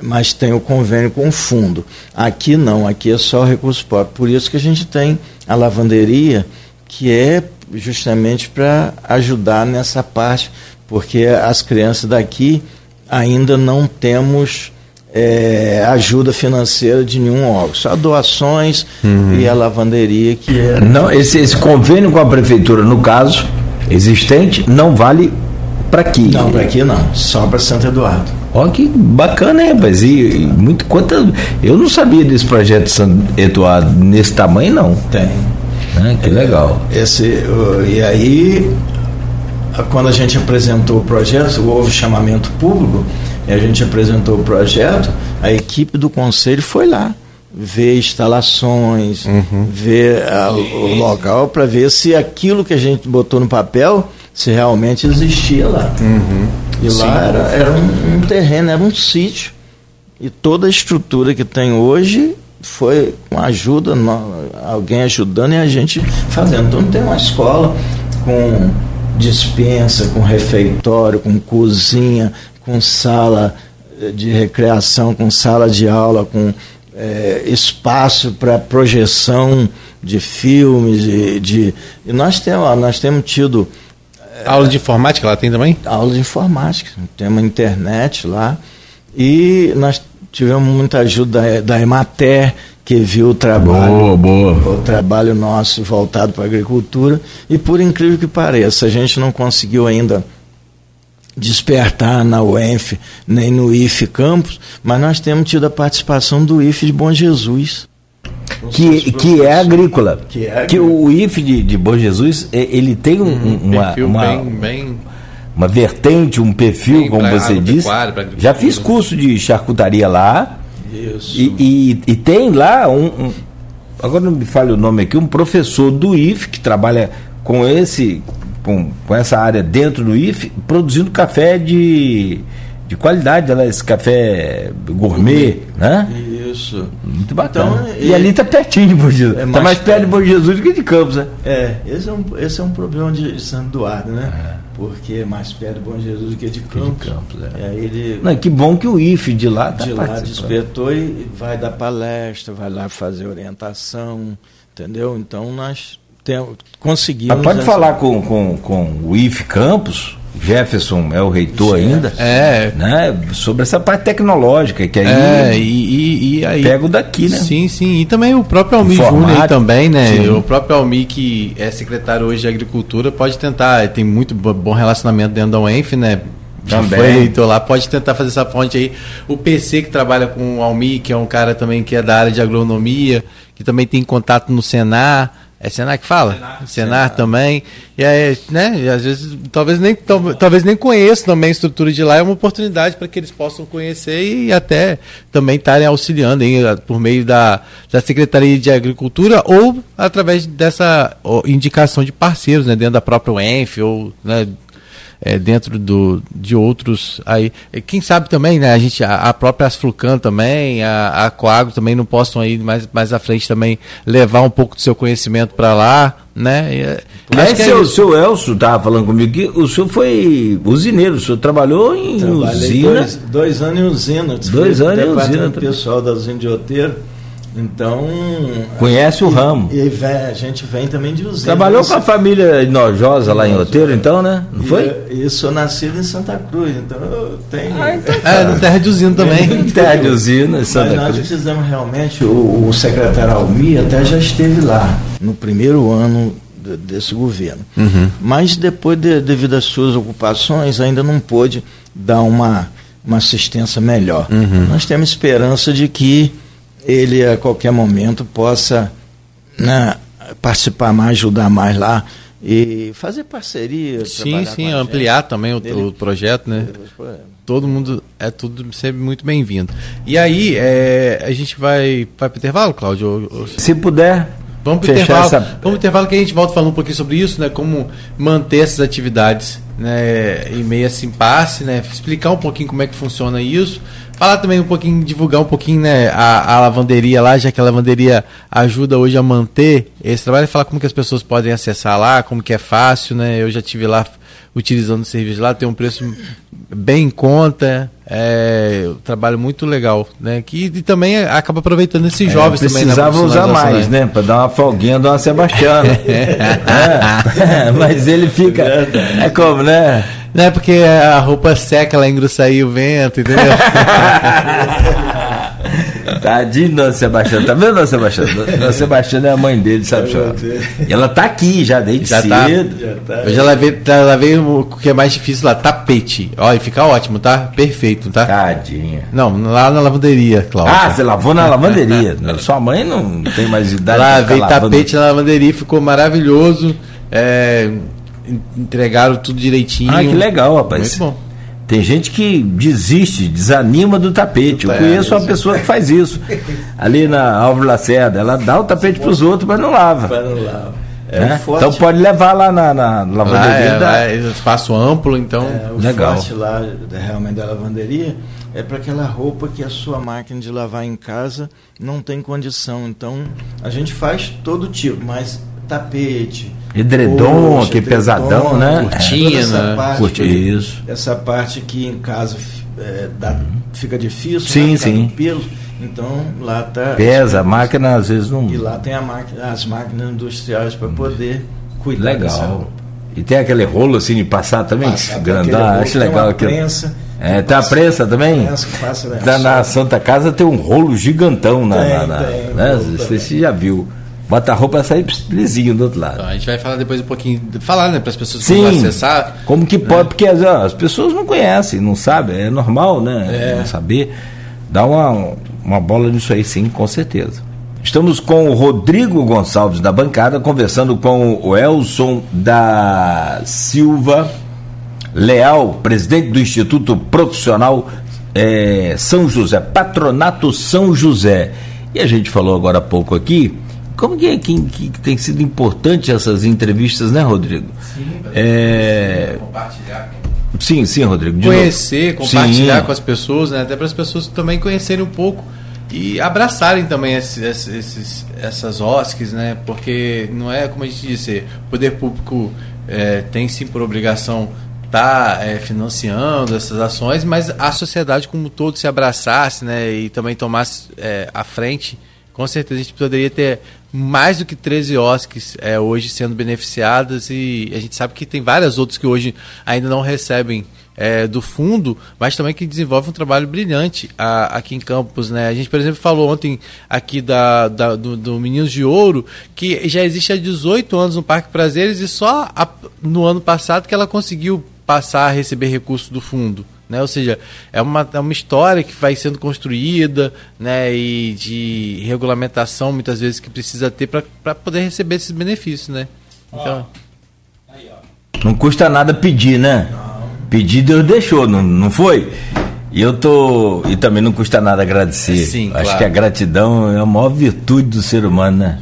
mas tem o convênio com o fundo. Aqui não, aqui é só recurso próprio. Por isso que a gente tem a lavanderia, que é justamente para ajudar nessa parte, porque as crianças daqui ainda não temos é, ajuda financeira de nenhum órgão, só doações uhum. e a lavanderia que é. Não, esse, esse convênio com a prefeitura, no caso, existente, não vale para aqui. Não, para aqui não, só para Santo Eduardo. Olha que bacana, hein, rapaz? E, e muito quanto. Eu não sabia desse projeto de Santo Eduardo nesse tamanho, não. Tem. Ah, que legal. Esse, e aí quando a gente apresentou o projeto, houve chamamento público, e a gente apresentou o projeto, a equipe do conselho foi lá ver instalações, uhum. ver a, o local para ver se aquilo que a gente botou no papel se realmente existia lá. Uhum. E Sim. lá era, era um, um, terreno, era um sítio. E toda a estrutura que tem hoje foi com ajuda, alguém ajudando e a gente fazendo. Então tem uma escola com dispensa, com refeitório, com cozinha, com sala de recreação, com sala de aula, com é, espaço para projeção de filmes e de e nós temos nós temos tido é, aula de informática lá tem também aula de informática temos internet lá e nós tivemos muita ajuda da, da Emater que viu o trabalho boa, boa. o trabalho nosso voltado para a agricultura e por incrível que pareça a gente não conseguiu ainda despertar na UENF nem no IFE Campos, mas nós temos tido a participação do IFE de Bom Jesus. Que, que é agrícola. Que, é que o IFE de, de Bom Jesus, ele tem um, hum, uma, uma, bem, bem, uma vertente, um perfil, como você disse. Já fiz curso de charcutaria lá. Isso. E, e, e tem lá um, um, Agora não me fale o nome aqui, um professor do IFE que trabalha com esse com, com essa área dentro do IFE, produzindo café de, de qualidade, ela, esse café gourmet, né? Isso. Muito bacana. Então, e, e, ali está pertinho de Bom Jesus. Está é mais, mais perto de Bom Jesus do que de Campos, né? É, esse é um, esse é um problema de Santo Eduardo, né? É. Porque é mais perto de Bom Jesus do que de Campos. De Campos é. ele, Não, que bom que o IFE de lá tá De lá despertou e vai dar palestra, vai lá fazer orientação, entendeu? Então nós tem, conseguimos. Mas pode essa... falar com, com, com o IF Campos, Jefferson é o reitor ainda, é. né? Sobre essa parte tecnológica, que aí. É, e, e, e aí. Pego daqui, né? Sim, sim. E também o próprio Almi Júnior também, né? Sim. O próprio Almi, que é secretário hoje de Agricultura, pode tentar, tem muito bom relacionamento dentro da UENF, né? Também. Foi reitor lá, pode tentar fazer essa fonte aí. O PC, que trabalha com o Almi, que é um cara também que é da área de agronomia, que também tem contato no Senar é Senar que fala? Senar, Senar, Senar, também. E aí, né? E às vezes, talvez nem, talvez nem conheçam também a estrutura de lá. É uma oportunidade para que eles possam conhecer e até também estarem auxiliando hein, por meio da, da Secretaria de Agricultura ou através dessa indicação de parceiros, né? Dentro da própria UENF ou né, é, dentro do, de outros aí. Quem sabe também, né? A gente, a, a própria Asflucan também, a, a Coagro também não possam aí mais, mais à frente também levar um pouco do seu conhecimento para lá, né? E, é, Mas é seu, é seu Elcio estava falando comigo que o senhor foi usineiro, o senhor trabalhou em Trabalhei usina. Dois, dois anos em usina. Dois anos em usina. pessoal da usina de Oteiro então. Conhece o ramo. E, e a gente vem também de usina. Trabalhou com a família Inojosa lá em Oteiro, então, né? Não foi? E eu sou nascido em Santa Cruz, então eu tenho. Ah, então tá. É, no Terra de Usina também. terra de Usina, Santa Mas nós Cruz. precisamos realmente, o, o secretário Almi até já esteve lá, no primeiro ano desse governo. Uhum. Mas depois, de, devido às suas ocupações, ainda não pôde dar uma, uma assistência melhor. Uhum. Nós temos esperança de que ele a qualquer momento possa né, participar mais, ajudar mais lá e fazer parceria. Sim, sim, ampliar também o, o, projeto, né? Todo mundo é tudo sempre muito bem-vindo. E aí, é, a gente vai, vai para o intervalo, Cláudio? Se puder. Vamos para o intervalo. Essa... Vamos pro intervalo que a gente volta falando um pouquinho sobre isso, né? Como manter essas atividades né, em meio a esse impasse, né? Explicar um pouquinho como é que funciona isso Falar também um pouquinho, divulgar um pouquinho né, a, a, lavanderia lá, já que a lavanderia ajuda hoje a manter esse trabalho, e falar como que as pessoas podem acessar lá, como que é fácil, né? Eu já tive lá utilizando o serviço lá, tem um preço bem em conta, é, um trabalho muito legal, né? Que e também acaba aproveitando esses é, jovens também. Né, precisava usar mais, né? Para dar uma folguinha do Sebastião. é, mas ele fica. É como, né? Não é porque a roupa seca, ela engrossa aí o vento, entendeu? Tadinho, Dona Sebastião. Tá vendo, Dona Sebastião? Dona Sebastião é a mãe dele, sabe? E ela tá aqui já desde já tá. cedo. Tá, já tá. Eu já lavei, já lavei o que é mais difícil lá, tapete. Olha, fica ótimo, tá? Perfeito, tá? Tadinha. Não, lá na lavanderia, Cláudio. Ah, você lavou na lavanderia. Sua mãe não tem mais idade. Lavei tapete na lavanderia, ficou maravilhoso. É, entregaram tudo direitinho. Ah, que legal, rapaz. Muito bom. Tem gente que desiste, desanima do tapete. Eu É, conheço uma isso. pessoa que faz isso. Ali na Álvaro Lacerda, ela dá o tapete para os outros, mas não lava. Para lá. É, né? o forte, Então pode levar lá na, na Lá lavanderia. é, da- lá é espaço amplo, então. é, o Legal. forte lá realmente da lavanderia é para aquela roupa que a sua máquina de lavar em casa não tem condição. Então a gente faz todo tipo, mas tapete, Edredom, coxa, aquele pesadão, né? Cortina, essa parte, Curti- isso. Essa parte que em casa é, dá- fica difícil, Sim, né, sim. pelo. Então lá tá Pesa, a máquina às vezes não. e lá tem a máquina, as máquinas industriais para poder cuidar Legal. E tem aquele rolo assim de passar também, Passar aquele rolo, acho tem legal aquilo. prensa, É, que tem a prensa também? prensa que passa, né, Tá na Santa Casa tem um rolo gigantão na. Tem, na- na- tem, né? você já viu. Bota a roupa e sai lisinho do outro lado. Então, a gente vai falar depois um pouquinho. Falar, né, para as pessoas que Sim. vão acessar. Como que pode? Porque as, as pessoas não conhecem, não sabem, é normal, né? Não saber. Dá uma, uma bola nisso aí, sim, com certeza. Estamos com o Rodrigo Gonçalves da bancada, conversando com o Elson da Silva Leal, presidente do Instituto Profissional eh, São José, Patronato São José. E a gente falou agora há pouco aqui, como que, é que, que tem sido importante essas entrevistas, né, Rodrigo? É, Compartilhar. Sim, sim, Rodrigo. de novo. conhecer, compartilhar Sim. com as pessoas, né? Até para as pessoas também conhecerem um pouco e abraçarem também esses, esses- essas OSCs, né? Porque não é como a gente disse, o poder público é, tem sim por obrigação estar financiando essas ações, mas a sociedade como um todo se abraçasse, né? E também tomasse é, à frente. Com certeza a gente poderia ter mais do que 13 OSCs é, hoje sendo beneficiadas e a gente sabe que tem várias outras que hoje ainda não recebem é, do fundo, mas também que desenvolvem um trabalho brilhante a- aqui em Campos. Né? A gente, por exemplo, falou ontem aqui da, da- do, do Meninos de Ouro, que já existe há 18 anos no Parque Prazeres e só a- no ano passado que ela conseguiu passar a receber recursos do fundo. Né? Ou seja, é uma, é uma história que vai sendo construída né? e de regulamentação, muitas vezes, que precisa ter para poder receber esses benefícios. Né? Então, Não custa nada pedir, né? Pedir Deus deixou, não, não foi? E eu tô. E também não custa nada agradecer. Sim, Acho claro. que a gratidão é a maior virtude do ser humano, né?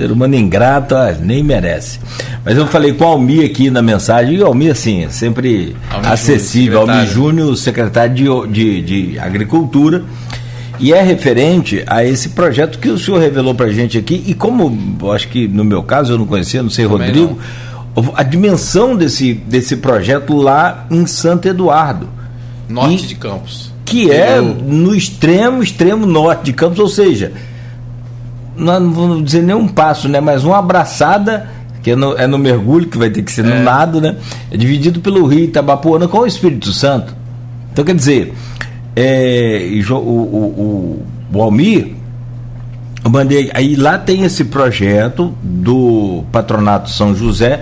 Ser humano ingrato ah, nem merece. Mas eu falei com o Almir aqui na mensagem, e o Almir, assim, sempre acessível. Júnior, Almir secretário. Júnior, secretário de, de, de Agricultura. E é referente a esse projeto que o senhor revelou para a gente aqui, e como acho que no meu caso eu não conhecia, não sei, Também Rodrigo, a dimensão desse, desse projeto lá em Santo Eduardo, norte E- de Campos. que é no extremo, extremo norte de Campos, ou seja, não, vou dizer nem um passo, né, mas uma abraçada, que é no, é no mergulho, que vai ter que ser no nado, né, é dividido pelo rio Itabapuana com o Espírito Santo. Então, quer dizer, é, o, o, o, o Almir, eu mandei. Aí lá tem esse projeto do Patronato São José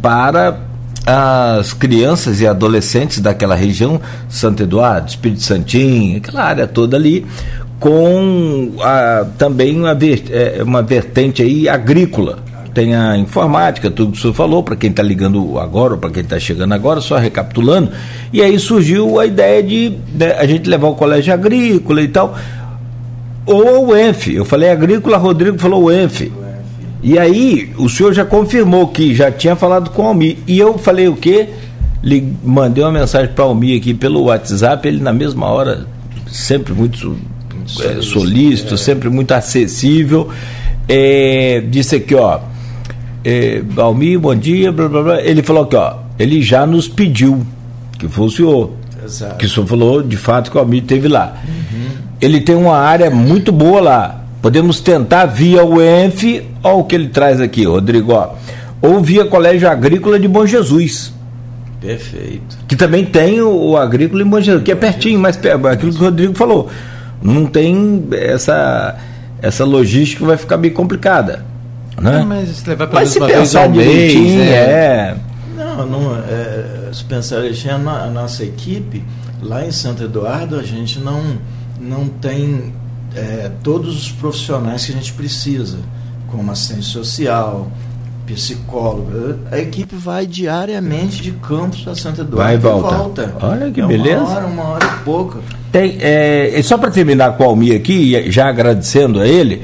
para as crianças e adolescentes daquela região, Santo Eduardo, Espírito Santinho, aquela área toda ali, com a, também uma, é, uma vertente aí agrícola. Tem a informática, tudo que o senhor falou, para quem está ligando agora ou para quem está chegando agora, só recapitulando. E aí surgiu a ideia de né, a gente levar o colégio agrícola e tal ou o ENF. Eu falei agrícola, Rodrigo falou o ENF. E aí, o senhor já confirmou que já tinha falado com o Almir. E eu falei o quê? Lhe mandei uma mensagem para o Almir aqui pelo WhatsApp, ele na mesma hora, sempre muito é, solícito, sempre muito acessível. É, disse aqui, ó. É, Almir, bom dia, blá, blá, blá. Ele falou aqui, ó. Ele já nos pediu que foi o. Exato. Que o senhor falou de fato que o Almir teve lá. Ele tem uma área muito boa lá. Podemos tentar via o ENF, olha o que ele traz aqui, Rodrigo, ó. ou via Colégio Agrícola de Bom Jesus, Perfeito. que também tem o, o Agrícola em Bom Jesus, que é pertinho, mas aquilo que o Rodrigo falou. Não tem essa, essa logística vai ficar bem complicada. Né? É, mas se levar Mas se pensar mês, direitinho, né? é. Não, não é, se pensar, Alexandre, a nossa equipe, lá em Santo Eduardo, a gente não, não tem é, todos os profissionais que a gente precisa, como assistente social, psicólogo. A equipe vai diariamente de Campos a Santa Eduardo vai e volta. volta. Olha que é beleza. Uma hora, uma hora e pouco. Tem, é, só para terminar com o Almir aqui, já agradecendo a ele,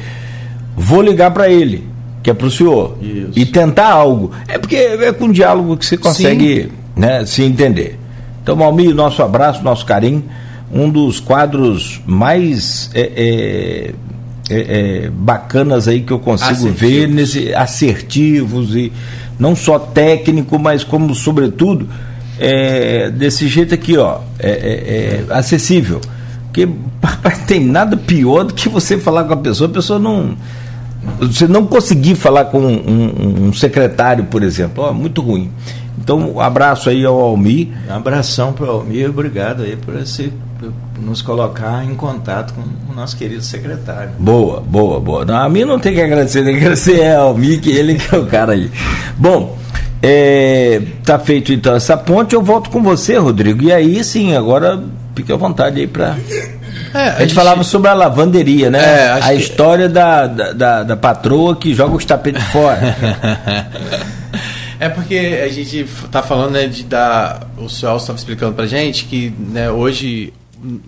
vou ligar para ele, que é para o senhor, Isso. e tentar algo. É porque é com diálogo que você consegue né, se entender. Então, Almir, nosso abraço, nosso carinho. Um dos quadros mais é, é, é, bacanas aí que eu consigo assertivos. ver nesse assertivos e não só técnico, mas como sobretudo é, desse jeito aqui, ó, é, é, é acessível. Porque tem nada pior do que você falar com a pessoa, a pessoa não você não conseguir falar com um, um, um secretário, por exemplo, ó, muito ruim. Então, um abraço aí ao Almi. Um abração para o Almi, obrigado aí por esse nos colocar em contato com o nosso querido secretário. Boa, boa, boa. Não, a mim não tem que agradecer, tem que agradecer é ao que ele que é o cara aí. Bom, é, tá feito então essa ponte, eu volto com você, Rodrigo. E aí sim, agora fique à vontade aí para é, a, a, gente falava sobre a lavanderia, né? É, a história que... da, da, da, da, patroa que joga os tapetes fora. É porque a gente tá falando, né, de da o senhor estava explicando pra gente que, né, hoje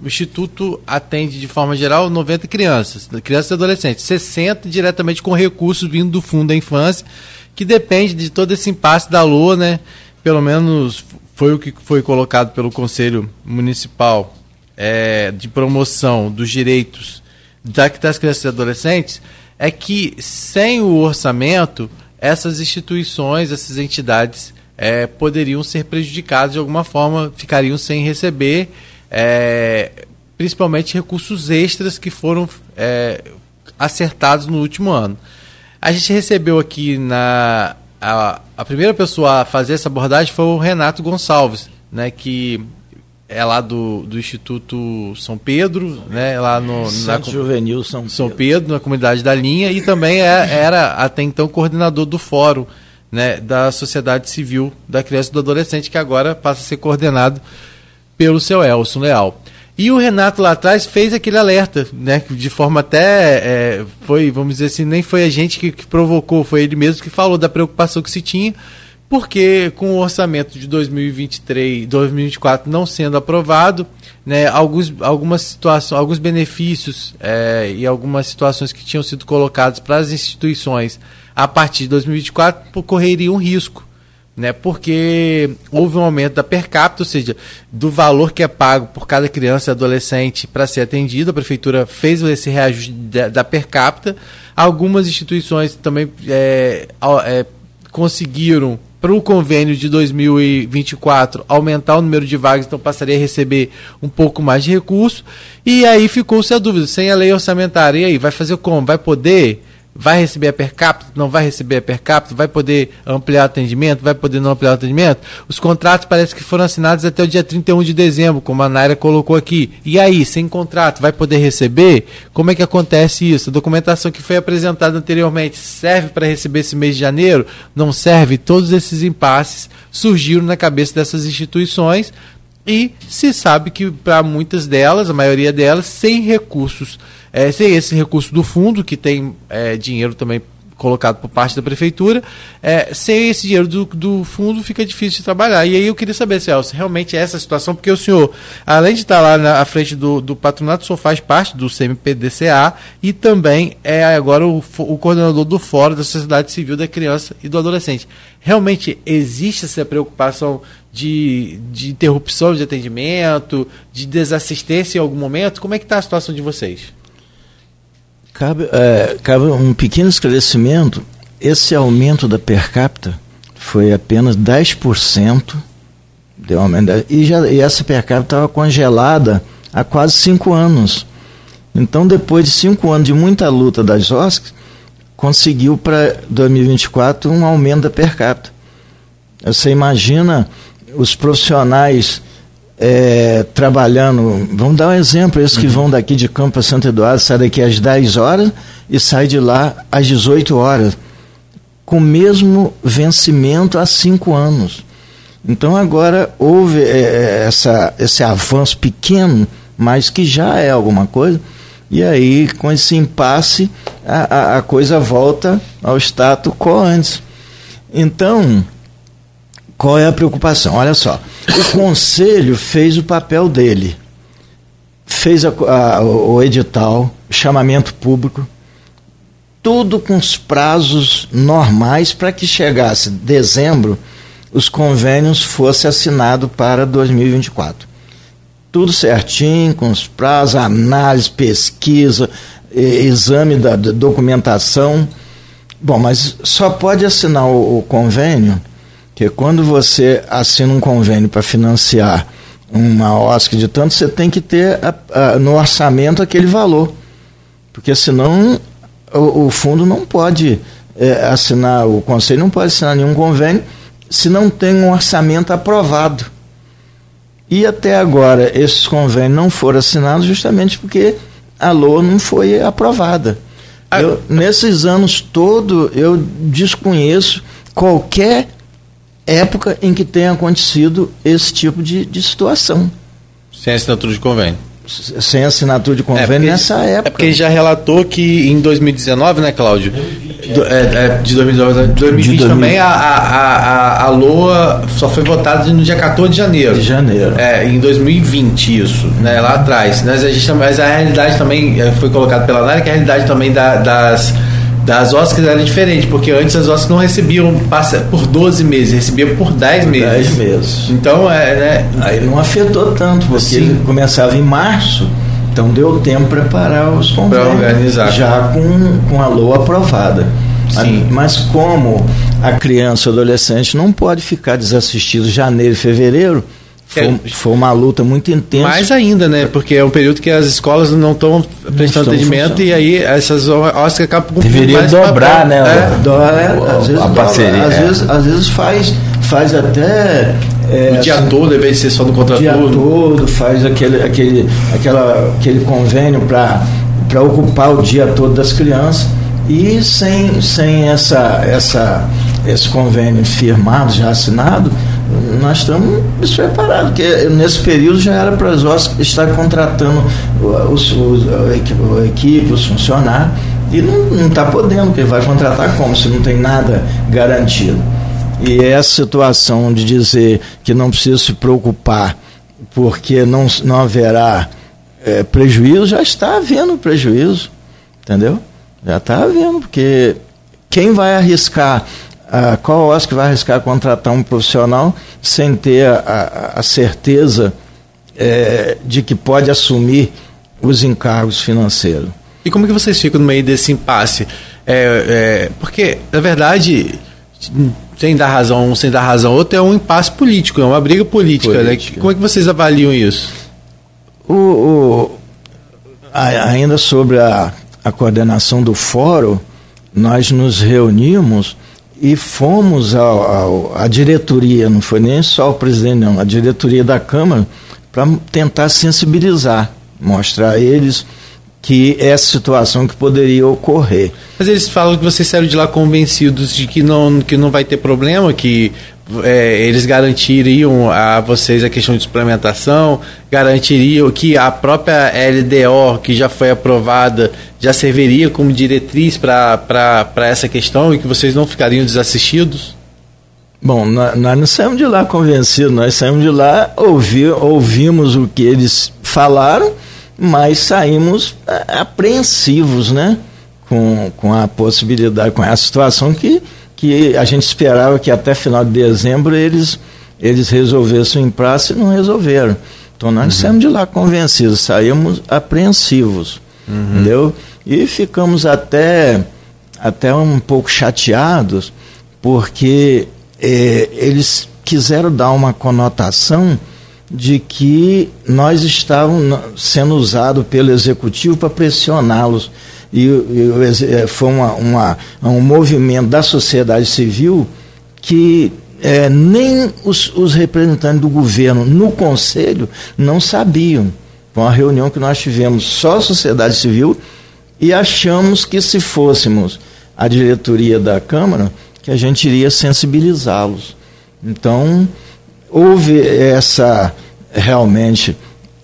o Instituto atende de forma geral 90 crianças, crianças e adolescentes, 60 diretamente com recursos vindo do Fundo da Infância, que depende de todo esse impasse da LOA, né? Pelo menos foi o que foi colocado pelo Conselho Municipal é, de Promoção dos Direitos das Crianças e Adolescentes, é que sem o orçamento, essas instituições, essas entidades é, poderiam ser prejudicadas de alguma forma, ficariam sem receber é, principalmente recursos extras que foram é, acertados no último ano. A gente recebeu aqui na. A, a, primeira pessoa a fazer essa abordagem foi o Renato Gonçalves, né, que é lá do, do Instituto São Pedro, né, lá no na, Juvenil São Pedro. São Pedro, na comunidade da linha, e também é, era até então coordenador do fórum né, da sociedade civil da criança e do adolescente, que agora passa a ser coordenado pelo seu Elson Leal. E o Renato lá atrás fez aquele alerta, né? De forma até. É, foi, vamos dizer assim, nem foi a gente que, que, provocou, foi ele mesmo que falou da preocupação que se tinha, porque com o orçamento de 2023, 2024 não sendo aprovado, né, alguns, algumas situações, alguns benefícios é, e algumas situações que tinham sido colocadas para as instituições a partir de 2024 correriam risco né? Porque houve um aumento da per capita, ou seja, do valor que é pago por cada criança e adolescente para ser atendido. A prefeitura fez esse reajuste da, da per capita. Algumas instituições também é, é, conseguiram para o convênio de 2024 aumentar o número de vagas, então passaria a receber um pouco mais de recurso. E aí ficou-se a dúvida, sem a lei orçamentária, e aí, vai fazer como? Vai poder? Vai receber a per capita, não vai receber a per capita, vai poder ampliar o atendimento, vai poder não ampliar o atendimento. Os contratos parece que foram assinados até o dia 31 de dezembro, como a Naira colocou aqui. E aí, sem contrato, vai poder receber? Como é que acontece isso? A documentação que foi apresentada anteriormente serve para receber esse mês de janeiro? Não serve? Todos esses impasses surgiram na cabeça dessas instituições e se sabe que para muitas delas, a maioria delas, sem recursos é, sem esse recurso do fundo, que tem é, dinheiro também colocado por parte da prefeitura, é, sem esse dinheiro do, do, fundo fica difícil de trabalhar. E aí eu queria saber, Celso, realmente é essa situação, porque o senhor, além de estar lá na frente do, do patronato, o senhor faz parte do CMPDCA e também é agora o, o coordenador do Fórum da Sociedade Civil da Criança e do Adolescente. Realmente existe essa preocupação de, de interrupção de atendimento, de desassistência em algum momento? Como é que está a situação de vocês? Cabe, é, cabe um pequeno esclarecimento. Esse aumento da per capita foi apenas 10%. Deu aumento, e, já, e essa per capita estava congelada há quase cinco anos. Então, depois de cinco anos de muita luta das OSCs, conseguiu para 2024 um aumento da per capita. Você imagina os profissionais é, trabalhando. Vamos dar um exemplo: esses que uhum. vão daqui de Campo a Santo Eduardo, saem daqui às 10 horas e saem de lá às 18 horas, com o mesmo vencimento há cinco anos. Então agora houve é, é, essa, esse avanço pequeno, mas que já é alguma coisa. E aí, com esse impasse, a, a, a coisa volta ao status quo antes. Então, qual é a preocupação? Olha só, o conselho fez o papel dele, fez a, a, o edital, chamamento público, tudo com os prazos normais para que chegasse dezembro os convênios fossem assinados para 2024. Tudo certinho, com os prazos, análise, pesquisa, exame da documentação. Bom, mas só pode assinar o, o convênio que quando você assina um convênio para financiar uma OSC de tanto, você tem que ter a, a, no orçamento aquele valor. Porque senão o, o fundo não pode é, assinar, o conselho não pode assinar nenhum convênio se não tem um orçamento aprovado. E até agora esses convênios não foram assinados justamente porque a LOA não foi aprovada. Ah, eu, nesses anos todos eu desconheço qualquer época em que tenha acontecido esse tipo de, de situação. Sem assinatura de convênio sem assinatura de convênio é nessa época. É porque ele já relatou que em 2019, né, Cláudio? Do, é, é, de 2019, 2020 de também a, a, a, a LOA só foi votada no dia 14 de janeiro. De janeiro. É, em 2020 isso, né, lá atrás. Mas a, gente, mas a realidade também é, foi colocada pela NARA, que a realidade também da, das das Oscars era diferente, porque antes as Oscars não recebiam por 12 meses, recebiam por 10 meses. 10 meses. Então, é, né? Aí não afetou tanto, porque Sim. começava em março, então deu tempo para preparar os convênios. Já com, com a LOA aprovada. Sim. Mas como a criança ou adolescente não pode ficar desassistido janeiro e fevereiro, foi, foi, uma luta muito intensa. Mais ainda, né? Porque é um período que as escolas não estão prestando atendimento e aí essas Oscar acabam com Deveria dobrar, né? É, dobra, é, às vezes, a parceria. Às, é. vezes, às vezes faz, faz até. É, o dia assim, todo, ao invés de ser só no contrato. O dia todo, faz aquele, aquele, aquela, aquele convênio para ocupar o dia todo das crianças. E sem, sem essa, essa, esse convênio firmado, já assinado, nós estamos despreparados, porque nesse período já era para as estar contratando os, os, a equipe, os funcionários, e não está podendo, porque vai contratar como se não tem nada garantido. E essa situação de dizer que não precisa se preocupar porque não, não haverá é, prejuízo, já está havendo prejuízo, entendeu? Já está havendo, porque quem vai arriscar ah, qual Oscar vai arriscar contratar um profissional sem ter a, a, a certeza é, de que pode assumir os encargos financeiros? E como que vocês ficam no meio desse impasse? É, é, porque, na verdade, sem dar razão um, sem dar razão outro, é um impasse político, é uma briga política. Né? Como é que vocês avaliam isso? O, o ainda sobre a, a coordenação do fórum, nós nos reunimos e fomos à diretoria, não foi nem só o presidente, não, a diretoria da Câmara, para tentar sensibilizar, mostrar a eles que essa situação que poderia ocorrer. Mas eles falam que vocês saíram de lá convencidos de que não, que não vai ter problema, que é, eles garantiriam a vocês a questão de suplementação, garantiriam que a própria LDO, que já foi aprovada, já serviria como diretriz para essa questão e que vocês não ficariam desassistidos? Bom, nós, não saímos de lá convencidos, nós saímos de lá, ouvi, ouvimos o que eles falaram, mas saímos é, apreensivos, né? Com, com a possibilidade, com a situação que que a gente esperava que até final de dezembro eles, eles resolvessem o impasse e não resolveram. Então nós uhum. saímos de lá convencidos, saímos apreensivos, uhum. entendeu? E ficamos até, até um pouco chateados, porque eh, eles quiseram dar uma conotação de que nós estávamos sendo usados pelo executivo para pressioná-los e, e é, foi uma, uma, um movimento da sociedade civil que é, nem os, os, representantes do governo no conselho não sabiam. Foi uma reunião que nós tivemos só a sociedade civil e achamos que se fôssemos a diretoria da Câmara, que a gente iria sensibilizá-los. Então, houve essa realmente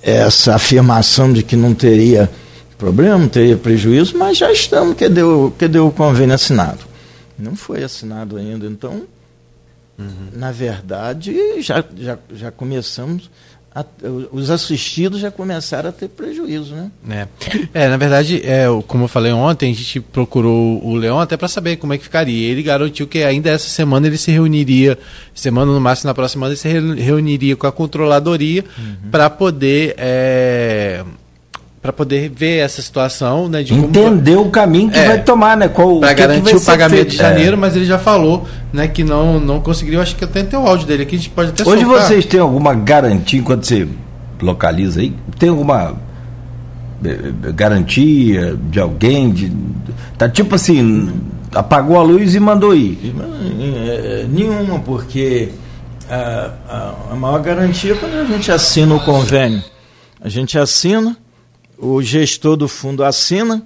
essa afirmação de que não teria problema, não teria prejuízo, mas já estamos, que deu, que deu o convênio assinado. Não foi assinado ainda, então Uhum. Na verdade, já, já, já começamos a, os assistidos já começaram a ter prejuízo, né? É, é na verdade, é, como eu falei ontem, a gente procurou o Leão até para saber como é que ficaria. Ele garantiu que ainda essa semana ele se reuniria, semana no máximo na próxima semana ele se reuniria com a controladoria uhum. para poder é, para poder ver essa situação, né? De Entender como... o caminho que é, vai tomar, né? Para garantir o pagamento feito. de janeiro, é. mas ele já falou, né, que não não conseguiu. Acho que até tem o áudio dele aqui, a gente pode até Hoje soltar. vocês têm alguma garantia enquanto você localiza aí? Tem alguma eh, garantia de alguém? De, tá tipo assim, apagou a luz e mandou ir? Eh, nenhuma, porque a, a, a maior garantia é quando a gente assina o convênio. A gente assina o gestor do fundo assina,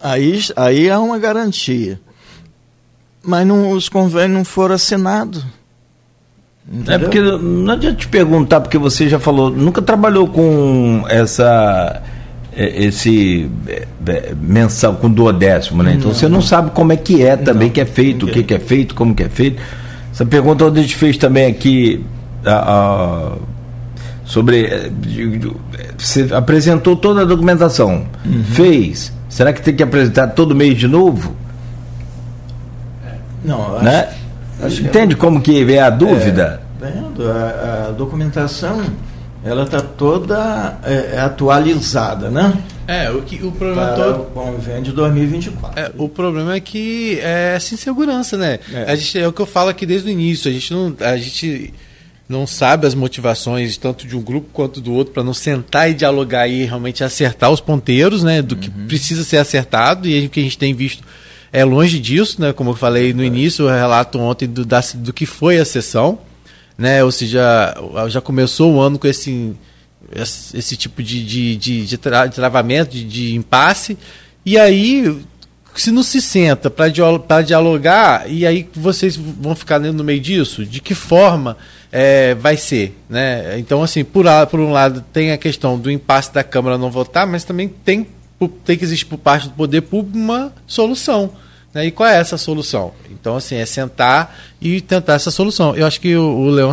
aí, aí há uma garantia. Mas não, os convênios não foram assinados. Entendeu? É porque não adianta te perguntar, porque você já falou, nunca trabalhou com essa é, esse é, é, mensal com duodécimo, né? Então não, você não sabe como é que é também, não, que é feito, o que, que é feito, como que é feito. Essa pergunta a gente fez também aqui a, a sobre. Eh, você apresentou toda a documentação. Uhum. Fez. Será que tem que apresentar todo mês de novo? Não, acho, né? acho Entende que como que é a dúvida? É, vendo, a, a documentação ela está toda é, atualizada, né? É, o, que, o problema Para todo. O convênio de 2024. É, o problema é que é essa insegurança, né? É. A gente, é o que eu falo aqui desde o início. A gente não. A gente não sabe as motivações tanto de um grupo quanto do outro para não sentar e dialogar e realmente acertar os ponteiros, né, do que uhum. precisa ser acertado. E o que a gente tem visto é longe disso, né, como eu falei no início, o relato ontem do, da, do que foi a sessão, né, ou seja, já começou o ano com esse esse tipo de, de, de, de travamento, de, de impasse, e aí se não se senta para dialogar, e aí vocês vão ficar no meio disso? De que forma é, vai ser? Né? Então, assim, por, por um lado, tem a questão do impasse da Câmara não votar, mas também tem, tem que existir por parte do poder público uma solução. Né? E qual é essa solução? Então, assim, é sentar e tentar essa solução. Eu acho que o, o Leão.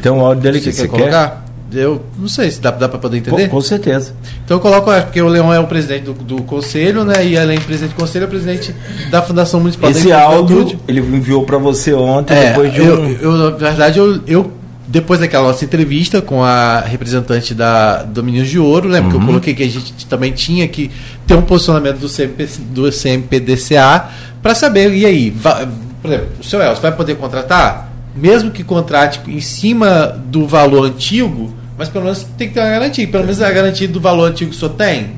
Tem um áudio dele que você, quer colocar? Eu não sei se dá, dá para poder entender. Com, com, certeza. Então eu coloco, é, porque o Leão é o presidente do, do conselho, né? E além de presidente do conselho, é presidente da Fundação Municipal Esse da áudio ele enviou para você ontem, é, depois de um. Eu, eu, na verdade, eu, eu depois daquela nossa entrevista com a representante da Domínios de Ouro, lembra uhum. que eu coloquei que a gente também tinha que ter um posicionamento do, CMP, do CMPDCA para saber, e aí, vai, por exemplo, o seu Elcio vai poder contratar? Mesmo que contrate em cima do valor antigo, mas pelo menos tem que ter uma garantia. Pelo menos a garantia do valor antigo que o senhor tem.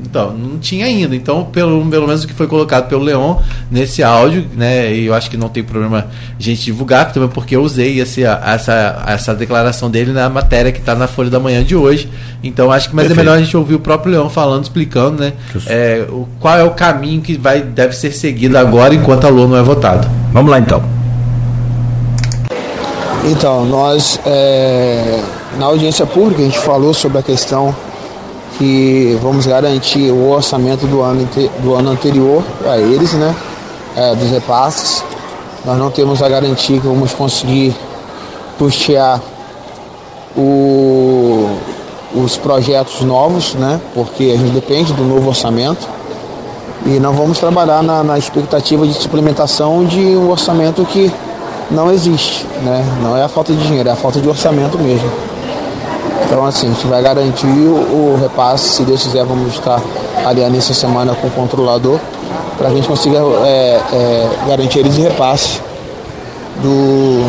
Então, não tinha ainda. Então, pelo, pelo menos o que foi colocado pelo Leon nesse áudio, né? E eu acho que não tem problema a gente divulgar, também porque eu usei esse, essa, essa declaração dele na matéria que está na Folha da Manhã de hoje. Então, acho que mas é melhor a gente ouvir o próprio Leon falando, explicando, né? É, o, qual é o caminho que vai, deve ser seguido agora enquanto a LOA não é votada. Vamos lá então. Então, nós é, na audiência pública a gente falou sobre a questão que vamos garantir o orçamento do ano, do ano anterior a eles, né? É, dos repasses. Nós não temos a garantia que vamos conseguir custear o, os projetos novos, né? Porque a gente depende do novo orçamento. E não vamos trabalhar na, na expectativa de suplementação de um orçamento que não existe, né? Não é a falta de dinheiro, é a falta de orçamento mesmo. Então, assim, a gente vai garantir o, o repasse. Se Deus quiser, vamos estar aliando essa semana com o controlador para a gente conseguir é, é, garantir eles de repasse do,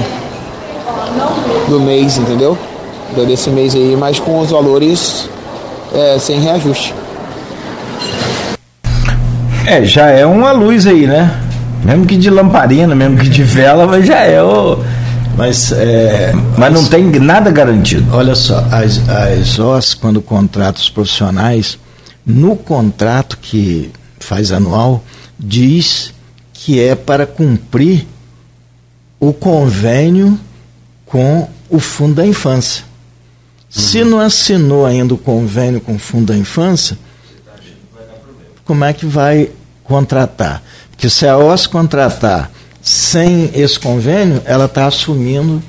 do mês, entendeu? Desse mês aí, mas com os valores é, sem reajuste. É, já é uma luz aí, né? Mesmo que de lamparina, mesmo que de vela, mas já é o. Mas, é, mas não tem nada garantido. Olha só, as, as OS, quando contratam os profissionais, no contrato que faz anual, diz que é para cumprir o convênio com o Fundo da Infância. Uhum. Se não assinou ainda o convênio com o Fundo da Infância, como é que vai contratar? Porque se a OS contratar sem esse convênio, ela está assumindo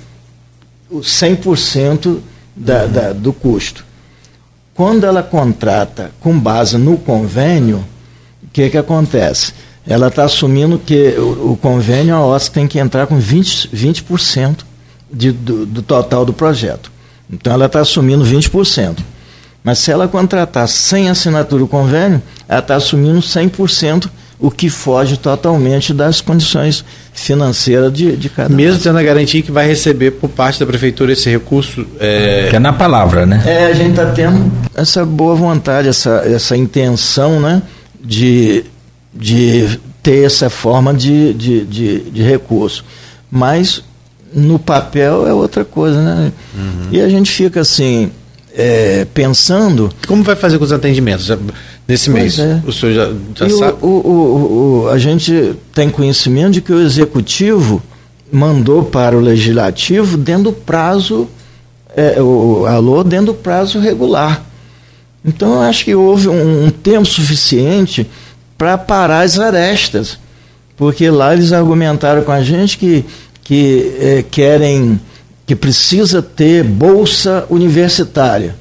100% da, uhum. da, do custo. Quando ela contrata com base no convênio, o que, que acontece? Ela está assumindo que o, o, convênio, a OSC tem que entrar com 20%, 20% de, do, do total do projeto. Então ela está assumindo 20%. Mas se ela contratar sem assinatura do convênio, ela está assumindo 100%, o que foge totalmente das condições financeiras de, de cada Mesmo tendo a garantia que vai receber por parte da prefeitura esse recurso. É... Que é na palavra, né? É, a gente está tendo essa boa vontade, essa, essa intenção né, de, de ter essa forma de, de, de, de recurso. Mas no papel é outra coisa, né? Uhum. E a gente fica assim, é, pensando. Como vai fazer com os atendimentos nesse mês? É. O senhor já, já sabe? O, o, o, a gente tem conhecimento de que o executivo mandou para o legislativo dentro do prazo, é, o alô, dentro do prazo regular. Então eu acho que houve um, um tempo suficiente para parar as arestas, porque lá eles argumentaram com a gente que que eh, querem, que precisa ter bolsa universitária.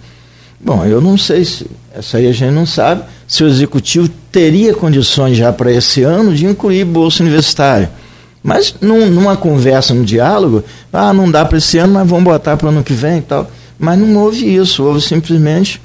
Bom, eu não sei se, essa aí a gente não sabe, se o executivo teria condições já para esse ano de incluir bolsa universitária. Mas num, numa conversa, num diálogo, ah, não dá para esse ano, mas vamos botar para o ano que vem e tal. Mas não houve isso, houve simplesmente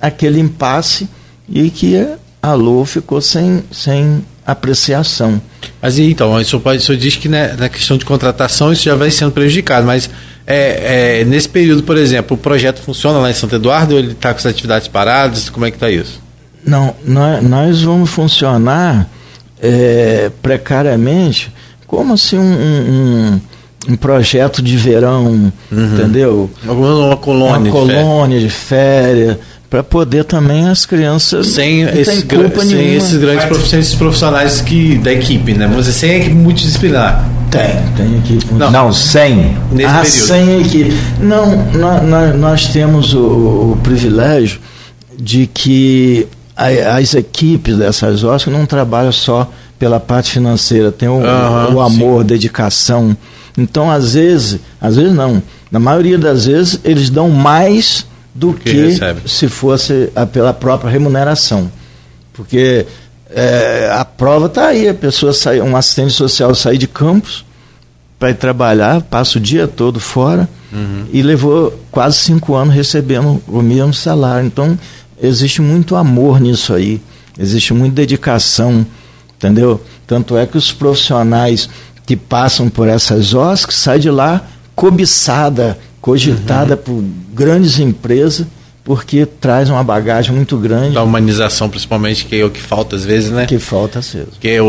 aquele impasse e que a LOA ficou sem, sem apreciação. Mas então, o senhor, pode, o senhor diz que né, na questão de contratação isso já vai sendo prejudicado, mas é, é, nesse período, por exemplo, o projeto funciona lá em Santo Eduardo ou ele está com as atividades paradas? Como é que está isso? Não, nós, nós vamos funcionar é, precariamente como assim um, um, um, projeto de verão, uhum. entendeu? Uma, uma colônia, uma colônia de férias para poder também as crianças sem, esse, sem esses grandes profissionais, profissionais que da equipe, né? Mas sem a equipe multidisciplinar. Tem, tem equipe. Não, não sem. Nesse ah, período. sem equipe. Não, nós, nós temos o, o, privilégio de que as equipes dessas OSCs não trabalham só pela parte financeira, tem o, o amor, sim. dedicação. Então, às vezes, às vezes não, na maioria das vezes, eles dão mais do que, que se fosse a, pela própria remuneração. Porque é, a prova está aí, a pessoa sai, um assistente social sai de campos para ir trabalhar, passa o dia todo fora uhum. e levou quase cinco anos recebendo o mesmo salário. Então existe muito amor nisso aí, existe muita dedicação, entendeu? Tanto é que os profissionais que passam por essas OSCs saem de lá cobiçada cogitada uhum. por grandes empresas, porque traz uma bagagem muito grande. Da humanização, principalmente, que é o que falta às vezes, né? Que falta às vezes. Que é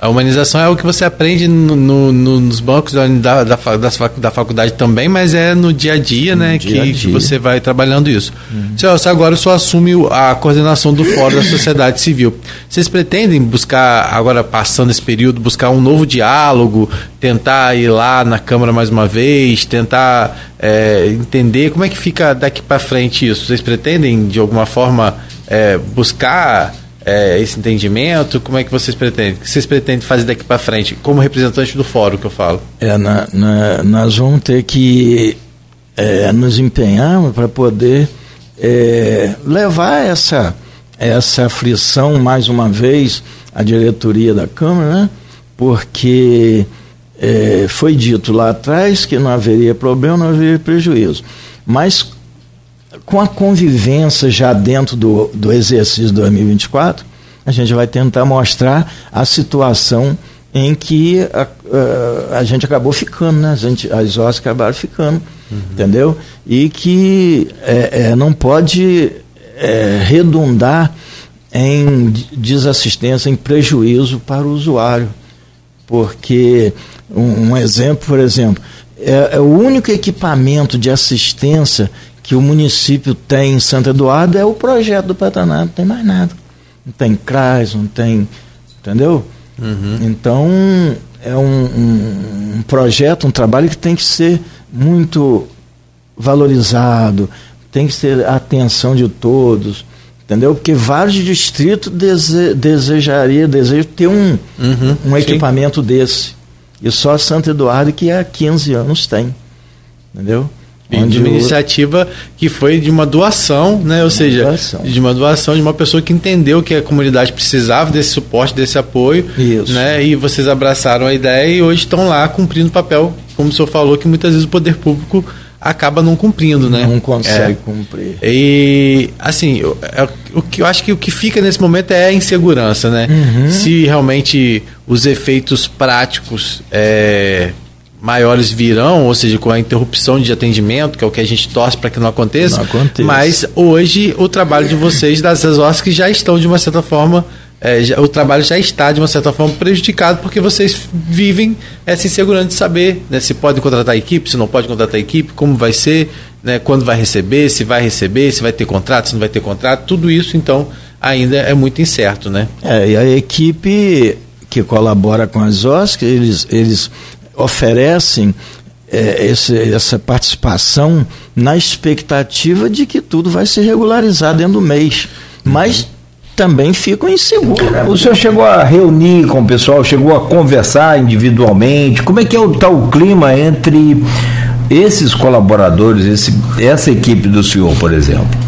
a humanização é o que você aprende no, no, nos bancos da, da, da, faculdade também, mas é no dia a dia, né, dia que, a dia. que, você vai trabalhando isso. Uhum. Senhor, agora só assume a coordenação do Fórum da Sociedade Civil. Vocês pretendem buscar, agora passando esse período, buscar um novo diálogo, tentar ir lá na Câmara mais uma vez, tentar é, entender como é que fica daqui para frente isso? Vocês pretendem, de alguma forma, é, buscar é, esse entendimento? Como é que vocês pretendem? O que vocês pretendem fazer daqui para frente, como representante do fórum que eu falo? É, na, na, nós vamos ter que é, nos empenhar para poder é, levar essa, essa aflição mais uma vez à diretoria da Câmara, né? porque é, foi dito lá atrás que não haveria problema, não haveria prejuízo. Mas com a convivência já dentro do, do exercício 2024, a gente vai tentar mostrar a situação em que a, a, a gente acabou ficando, né? A gente, as OS acabaram ficando, uhum. entendeu? E que é, é, não pode é, redundar em desassistência, em prejuízo para o usuário. Porque, um, um exemplo, por exemplo, é, é, o único equipamento de assistência que o município tem em Santo Eduardo é o projeto do Patanato, não tem mais nada. Não tem CRAS, não tem. Entendeu? Uhum. Então, é um, um, um, projeto, um trabalho que tem que ser muito valorizado, tem que ter a atenção de todos, entendeu? Porque vários distritos dese, desejaria, desejam ter um, uhum, um equipamento sim. desse. E só Santo Eduardo que há 15 anos tem. Entendeu? De uma iniciativa que foi de uma doação, né? Ou seja, doação. de uma doação de uma pessoa que entendeu que a comunidade precisava desse suporte, desse apoio, Isso. né? E vocês abraçaram a ideia e hoje estão lá cumprindo o papel, como o senhor falou, que muitas vezes o poder público acaba não cumprindo, né? Não consegue é. cumprir. E assim, eu, é, o que eu acho que o que fica nesse momento é a insegurança, né? Uhum. Se realmente os efeitos práticos é, maiores virão, ou seja, com a interrupção de atendimento, que é o que a gente torce para que não aconteça. Não aconteça. Mas hoje o trabalho de vocês das que já estão de uma certa forma é, já, o trabalho já está de uma certa forma prejudicado porque vocês vivem essa insegurança de saber né, se pode contratar a equipe, se não pode contratar a equipe, como vai ser, né, quando vai receber, se vai receber, se vai ter contrato, se não vai ter contrato, tudo isso então ainda é muito incerto, né? É, e a equipe que colabora com as OSC, eles, eles oferecem é, esse, essa participação na expectativa de que tudo vai se regularizar dentro do mês. Mas também ficam inseguros. Né? O senhor chegou a reunir com o pessoal, chegou a conversar individualmente? Como é que é o tal clima entre esses colaboradores, esse, essa equipe do senhor, por exemplo?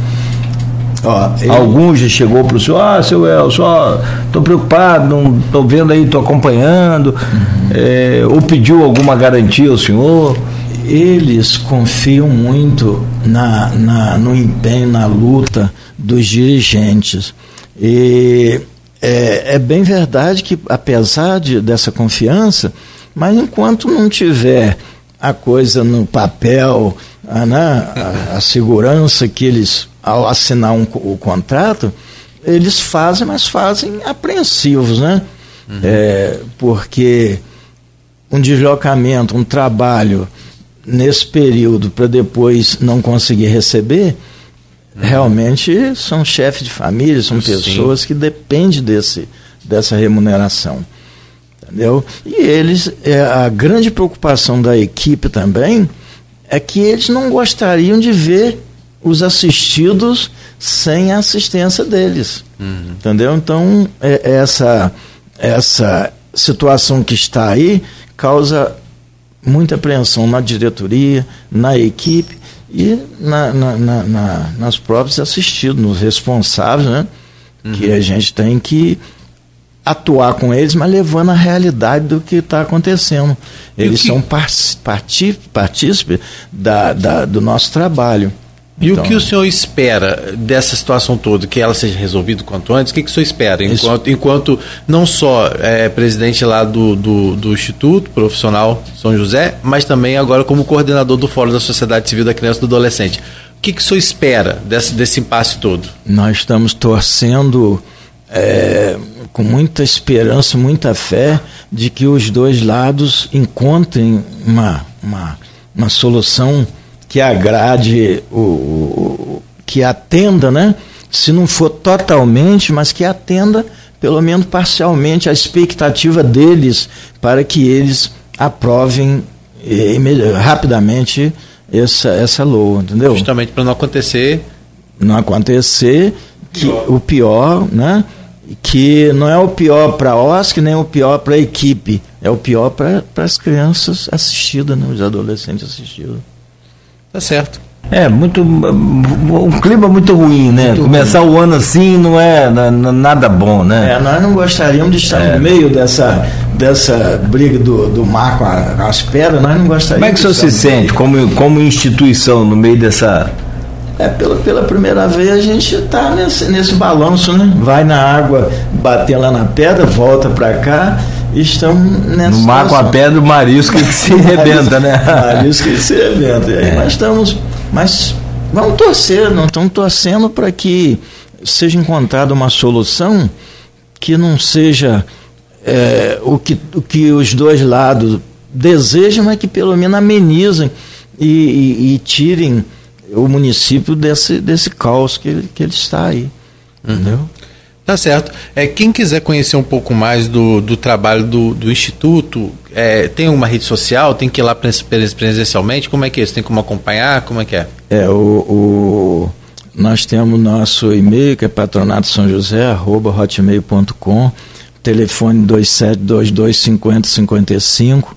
Ó, eu... Alguns já chegou para o senhor, ah, seu Elson, estou preocupado, não estou vendo aí, estou acompanhando, uhum. é, ou pediu alguma garantia ao senhor? Eles confiam muito na, na, no empenho, na luta dos dirigentes. E é, é bem verdade que, apesar de, dessa confiança, mas enquanto não tiver a coisa no papel, a, né, a, a segurança que eles, ao assinar um, o contrato, eles fazem, mas fazem apreensivos, né? Uhum. É, porque um deslocamento, um trabalho nesse período para depois não conseguir receber, Realmente são chefes de família, são Sim. pessoas que dependem desse, dessa remuneração. Entendeu? E eles, é, a grande preocupação da equipe também é que eles não gostariam de ver os assistidos sem a assistência deles. Uhum. Entendeu? Então, é, essa, essa situação que está aí causa muita apreensão na diretoria, na equipe e na, na, na, nas próprios assistidos, nos responsáveis, né? Uhum. Que a gente tem que atuar com eles, mas levando a realidade do que está acontecendo. Eles que... são partícipes da, da, do nosso trabalho. E então, o que o senhor espera dessa situação toda, que ela seja resolvida quanto antes? O que, que o senhor espera, enquanto, isso... enquanto não só é, presidente lá do, do, do, Instituto Profissional São José, mas também agora como coordenador do Fórum da Sociedade Civil da Criança e do Adolescente? O que, que o senhor espera desse, desse impasse todo? Nós estamos torcendo é, com muita esperança, muita fé de que os dois lados encontrem uma, uma, uma solução que agrade o, o, que atenda, né? Se não for totalmente, mas que atenda pelo menos parcialmente a expectativa deles para que eles aprovem rapidamente essa essa LOA, entendeu? Justamente para não acontecer não acontecer que pior. o pior, né? Que não é o pior para a OSC, nem o pior para a equipe, é o pior para as crianças assistidas, né? os adolescentes assistidos. Tá certo. É, muito. Um clima muito ruim, né? Muito Começar ruim. o ano assim não é nada bom, né? É, nós não gostaríamos de estar é. no meio dessa, dessa briga do, do mar com, a, com as pedras, nós não gostaríamos. Como é que o senhor se sente como, como instituição no meio dessa. É, pela, pela primeira vez a gente está nesse, nesse balanço, né? Vai na água, bater lá na pedra, volta para cá estão nessa. No mar com a pedra, o marisco que se rebenta, né? marisco que se rebenta. É. Mas estamos. Mas vamos torcer, não estamos torcendo para que seja encontrada uma solução que não seja é, o, que, o que os dois lados desejam, mas que pelo menos amenizem e, e, e tirem o município desse, desse caos que ele, que ele está aí. Uhum. Entendeu? Tá certo. É, quem quiser conhecer um pouco mais do, do trabalho do, do Instituto, é, tem uma rede social, tem que ir lá presencialmente? Como é que é isso? Tem como acompanhar? Como é que é? É, o, o nós temos nosso e-mail, que é patronato São José, arroba hotmail.com, telefone 2722 5055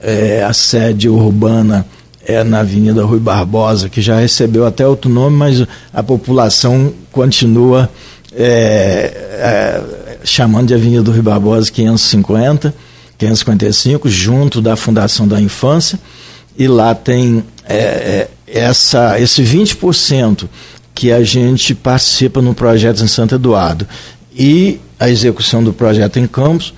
é, a sede urbana é na Avenida Rui Barbosa, que já recebeu até outro nome, mas a população continua é, é, chamando de Avenida Rui Barbosa 550, 555, junto da Fundação da Infância, e lá tem é, é, essa, esse 20% que a gente participa no projeto em Santo Eduardo. E a execução do projeto em Campos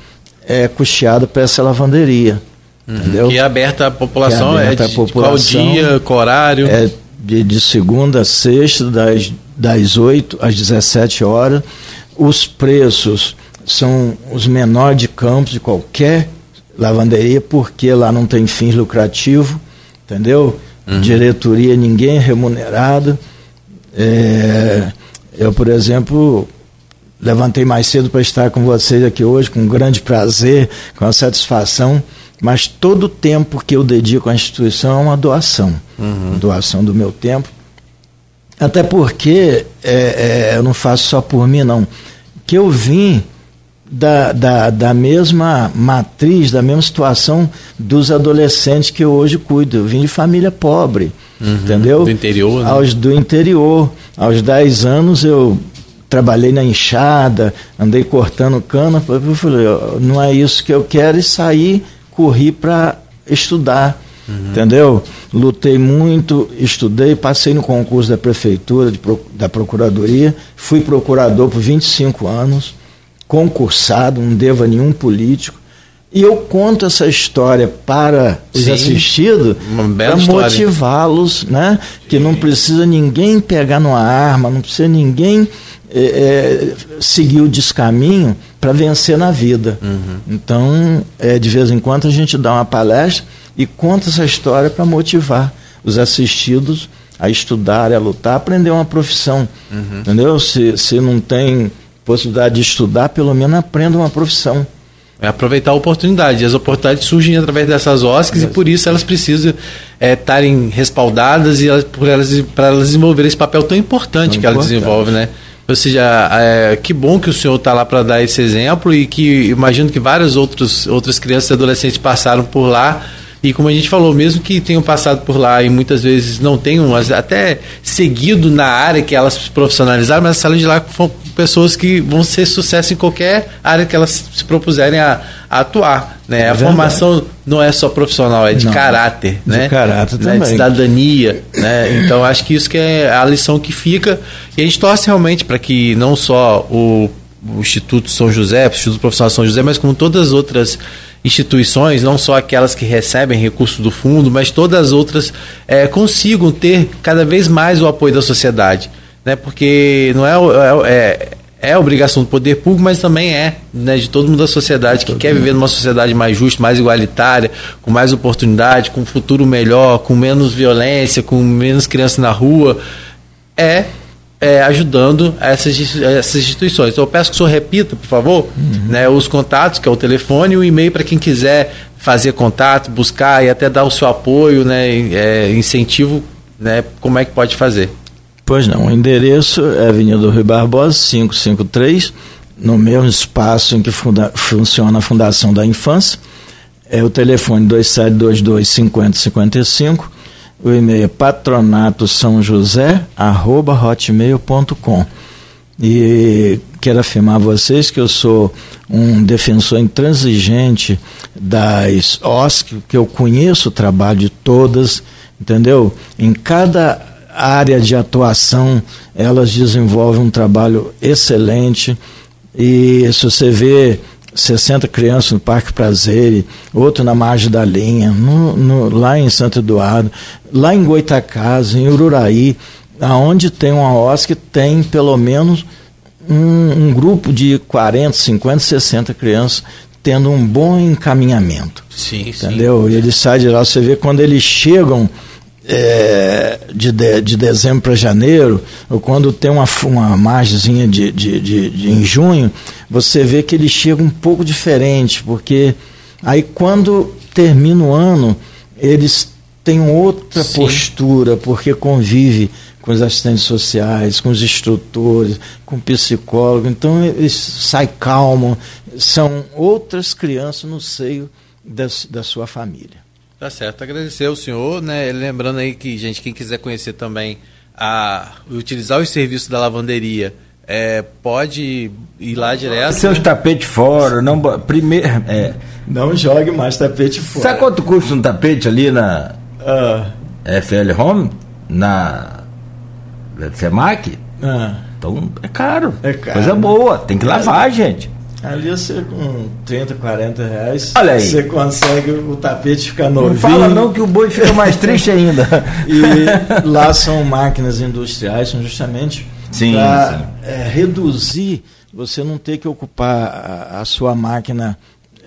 é custeada por essa lavanderia. Uhum. Entendeu? Que é aberta à população, é, aberta é de, população, qual dia, qual horário? É de, de segunda a sexta, das, das 8 às 17 horas. Os preços são os menores de campos de qualquer lavanderia, porque lá não tem fins lucrativos, entendeu? Uhum. Diretoria, ninguém é remunerado. É, eu, por exemplo, levantei mais cedo para estar com vocês aqui hoje, com grande prazer, com a satisfação mas todo o tempo que eu dedico à instituição é uma doação, uhum. doação do meu tempo. Até porque é, é, eu não faço só por mim, não. Que eu vim da, da, da mesma matriz, da mesma situação dos adolescentes que eu hoje cuido. Eu vim de família pobre, uhum. entendeu? Do interior, né? Aos, do interior. Aos 10 anos eu trabalhei na enxada, andei cortando cana. Eu falei, não é isso que eu quero e saí corri para estudar, uhum. entendeu? Lutei muito, estudei, passei no concurso da prefeitura, de, da procuradoria, fui procurador por 25 anos, concursado, não devo a nenhum político. E eu conto essa história para os Sim, assistidos para motivá-los, né? Que não precisa ninguém pegar numa arma, não precisa ninguém é, é, seguir o descaminho para vencer na vida. Uhum. Então, é, de vez em quando a gente dá uma palestra e conta essa história para motivar os assistidos a estudar, a lutar, a aprender uma profissão. Uhum. Entendeu? Se, se não tem possibilidade de estudar, pelo menos aprenda uma profissão. É aproveitar a oportunidade. As oportunidades surgem através dessas OSCs é. e por isso elas precisam estarem é, respaldadas e elas, por elas, para elas desenvolverem esse papel tão importante tão que elas desenvolvem, né? Ou seja, é, que bom que o senhor está lá para dar esse exemplo e que imagino que várias outros, outras crianças e adolescentes passaram por lá. E como a gente falou, mesmo que tenham passado por lá e muitas vezes não tenham até seguido na área que elas se profissionalizaram, mas saíram de lá com pessoas que vão ser sucesso em qualquer área que elas se propuserem a, a atuar. Né? É a verdade. formação não é só profissional, é de não, caráter. De né? caráter né? também. De cidadania. né? Então acho que isso que é a lição que fica. E a gente torce realmente para que não só o, o Instituto São José, o Instituto Profissional São José, mas como todas as outras instituições, não só aquelas que recebem recursos do fundo, mas todas as outras é, consigam ter cada vez mais o apoio da sociedade né? Porque não é, é, é, é obrigação do poder público, mas também é né, de todo mundo da sociedade que quer viver numa sociedade mais justa, mais igualitária, com mais oportunidade, com um futuro melhor, com menos violência, com menos crianças na rua, é, é ajudando essas, essas instituições. Então eu peço que o senhor repita, por favor, uhum. né, os contatos, que é o telefone, e o e-mail para quem quiser fazer contato, buscar e até dar o seu apoio, né, é, incentivo, né, como é que pode fazer. Pois não, o endereço é Avenida Rio Barbosa, 553, no mesmo espaço em que funda, funciona a Fundação da Infância. É o telefone 2722 5055. O e-mail é patronato são josé, arroba hotmail.com. E quero afirmar a vocês que eu sou um defensor intransigente das OSC, que eu conheço o trabalho de todas, entendeu? Em cada área de atuação, elas desenvolvem um trabalho excelente. E se você vê 60 crianças no Parque Prazer, outro na margem da linha, no, no, lá em Santo Eduardo, lá em Goitacazes, em Ururaí, aonde tem uma OSC, tem pelo menos um, um, grupo de 40, 50, 60 crianças tendo um bom encaminhamento. Sim, entendeu? Sim. E eles saem de lá, você vê quando eles chegam é, de, de, de, dezembro para janeiro, ou quando tem uma, uma margemzinha de, de, de, de, em junho, você vê que ele chega um pouco diferente, porque aí quando termina o ano, eles têm outra Sim. postura, porque convive com os assistentes sociais, com os instrutores, com o psicólogo, então eles saem calmos, são outras crianças no seio da, da sua família. Tá certo, agradecer ao senhor, né? Lembrando aí que, gente, quem quiser conhecer também a utilizar os serviços da lavanderia, é, pode ir lá direto. Seus né? tapetes fora, não primeiro, é, não jogue mais tapete fora. Sabe quanto custa um tapete ali na uh. Ah. FL Home, na FEMAC? Uh. Ah. Então é caro. É caro. Coisa boa, tem que lavar, é. gente. Ali você com 30, 40 reais, Olha aí. você consegue o tapete ficar novinho. Não fala não que o boi fica mais triste ainda. e lá são máquinas industriais, são justamente para é, reduzir, você não ter que ocupar a, a sua máquina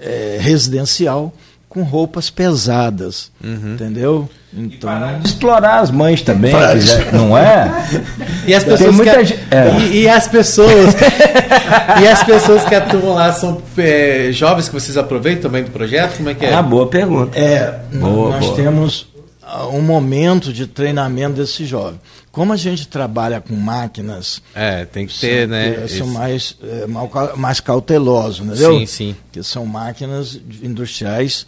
é, residencial com roupas pesadas, uhum. entendeu? Então explorar as mães também, não é? E as pessoas que, é. e, e, as pessoas e as pessoas que atuam lá são é, jovens que vocês aproveitam também do projeto, como é que é? Ah, boa pergunta. É, boa, nós boa. temos um momento de treinamento desse jovem. Como a gente trabalha com máquinas. É, tem que ter, né? São mais, é, mais cautelosos, entendeu? Sim, sim. Que são máquinas industriais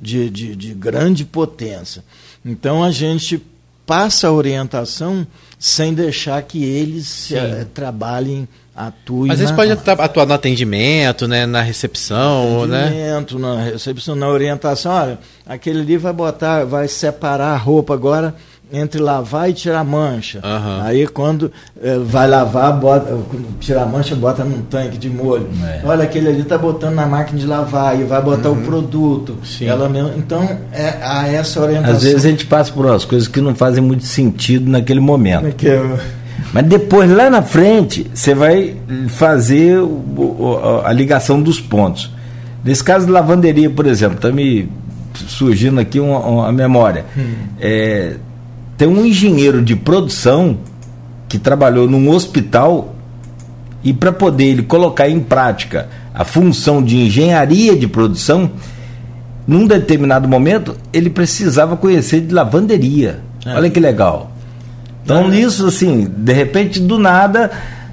de, de, de grande potência. Então a gente passa a orientação sem deixar que eles uh, trabalhem, atuem. Às vezes pode atuar no atendimento, né, na recepção, né? atendimento, né? na recepção, na orientação. Olha, aquele ali vai botar, vai separar a roupa agora entre lavar e tirar mancha. Uhum. Aí quando é, vai lavar, bota, tirar mancha, bota num tanque de molho. É. Olha, aquele ali está botando na máquina de lavar e vai botar uhum. o produto. Sim. Ela mesmo, então, é a essa orientação. Às vezes a gente passa por umas coisas que não fazem muito sentido naquele momento. É eu... Mas depois, lá na frente, você vai fazer o, o, a ligação dos pontos. Nesse caso de lavanderia, por exemplo, está me surgindo aqui uma, uma memória. Hum. É, tem um engenheiro de produção que trabalhou num hospital e para poder ele colocar em prática a função de engenharia de produção, num determinado momento ele precisava conhecer de lavanderia. É. Olha que legal. Então, é. nisso, assim, de repente, do nada,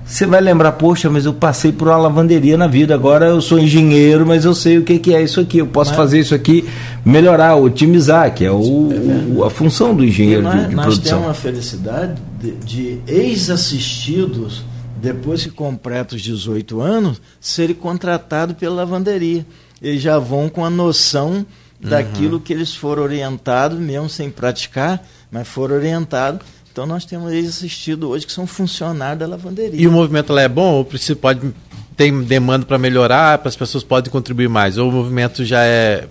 você vai lembrar, poxa, mas eu passei por uma lavanderia na vida, agora eu sou engenheiro, mas eu sei o que, que é isso aqui, eu posso mas... fazer isso aqui, melhorar, otimizar, que é, o, a função do engenheiro nós, de, de nós produção. Nós temos a felicidade de, de ex-assistidos, depois que completam os 18 anos, serem contratados pela lavanderia. Eles já vão com a noção daquilo uhum. que eles foram orientados, mesmo sem praticar, mas foram orientados então nós temos assistido hoje que são funcionários da lavanderia. E o movimento lá é bom ou pode tem demanda para melhorar, para as pessoas podem contribuir mais? Ou o movimento já é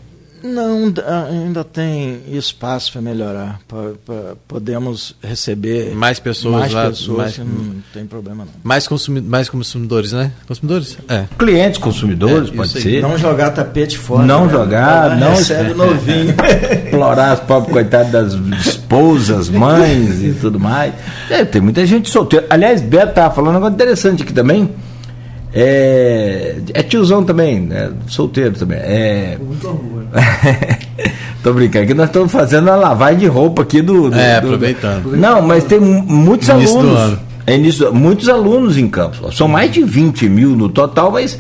não, ainda tem espaço para melhorar. Pra, pra, podemos receber mais pessoas mais lá, pessoas, mais, não tem problema não. Mais, consumi mais consumidores, né? Consumidores? É. Clientes, consumidores, é, pode ser. Não jogar tapete fora. Não né? jogar, não recebe novinho. Explorar as pobres coitadas das esposas, mães e tudo mais. É, tem muita gente solteira. Aliás, Beto estava falando um negócio interessante aqui também é, é tiozão também, né? solteiro também. É... Tô brincando, aqui nós estamos fazendo a lavagem de roupa aqui do. do é, aproveitando. Do... Não, mas tem muitos início alunos. É início, muitos alunos em Campos. São mais de 20 mil no total, mas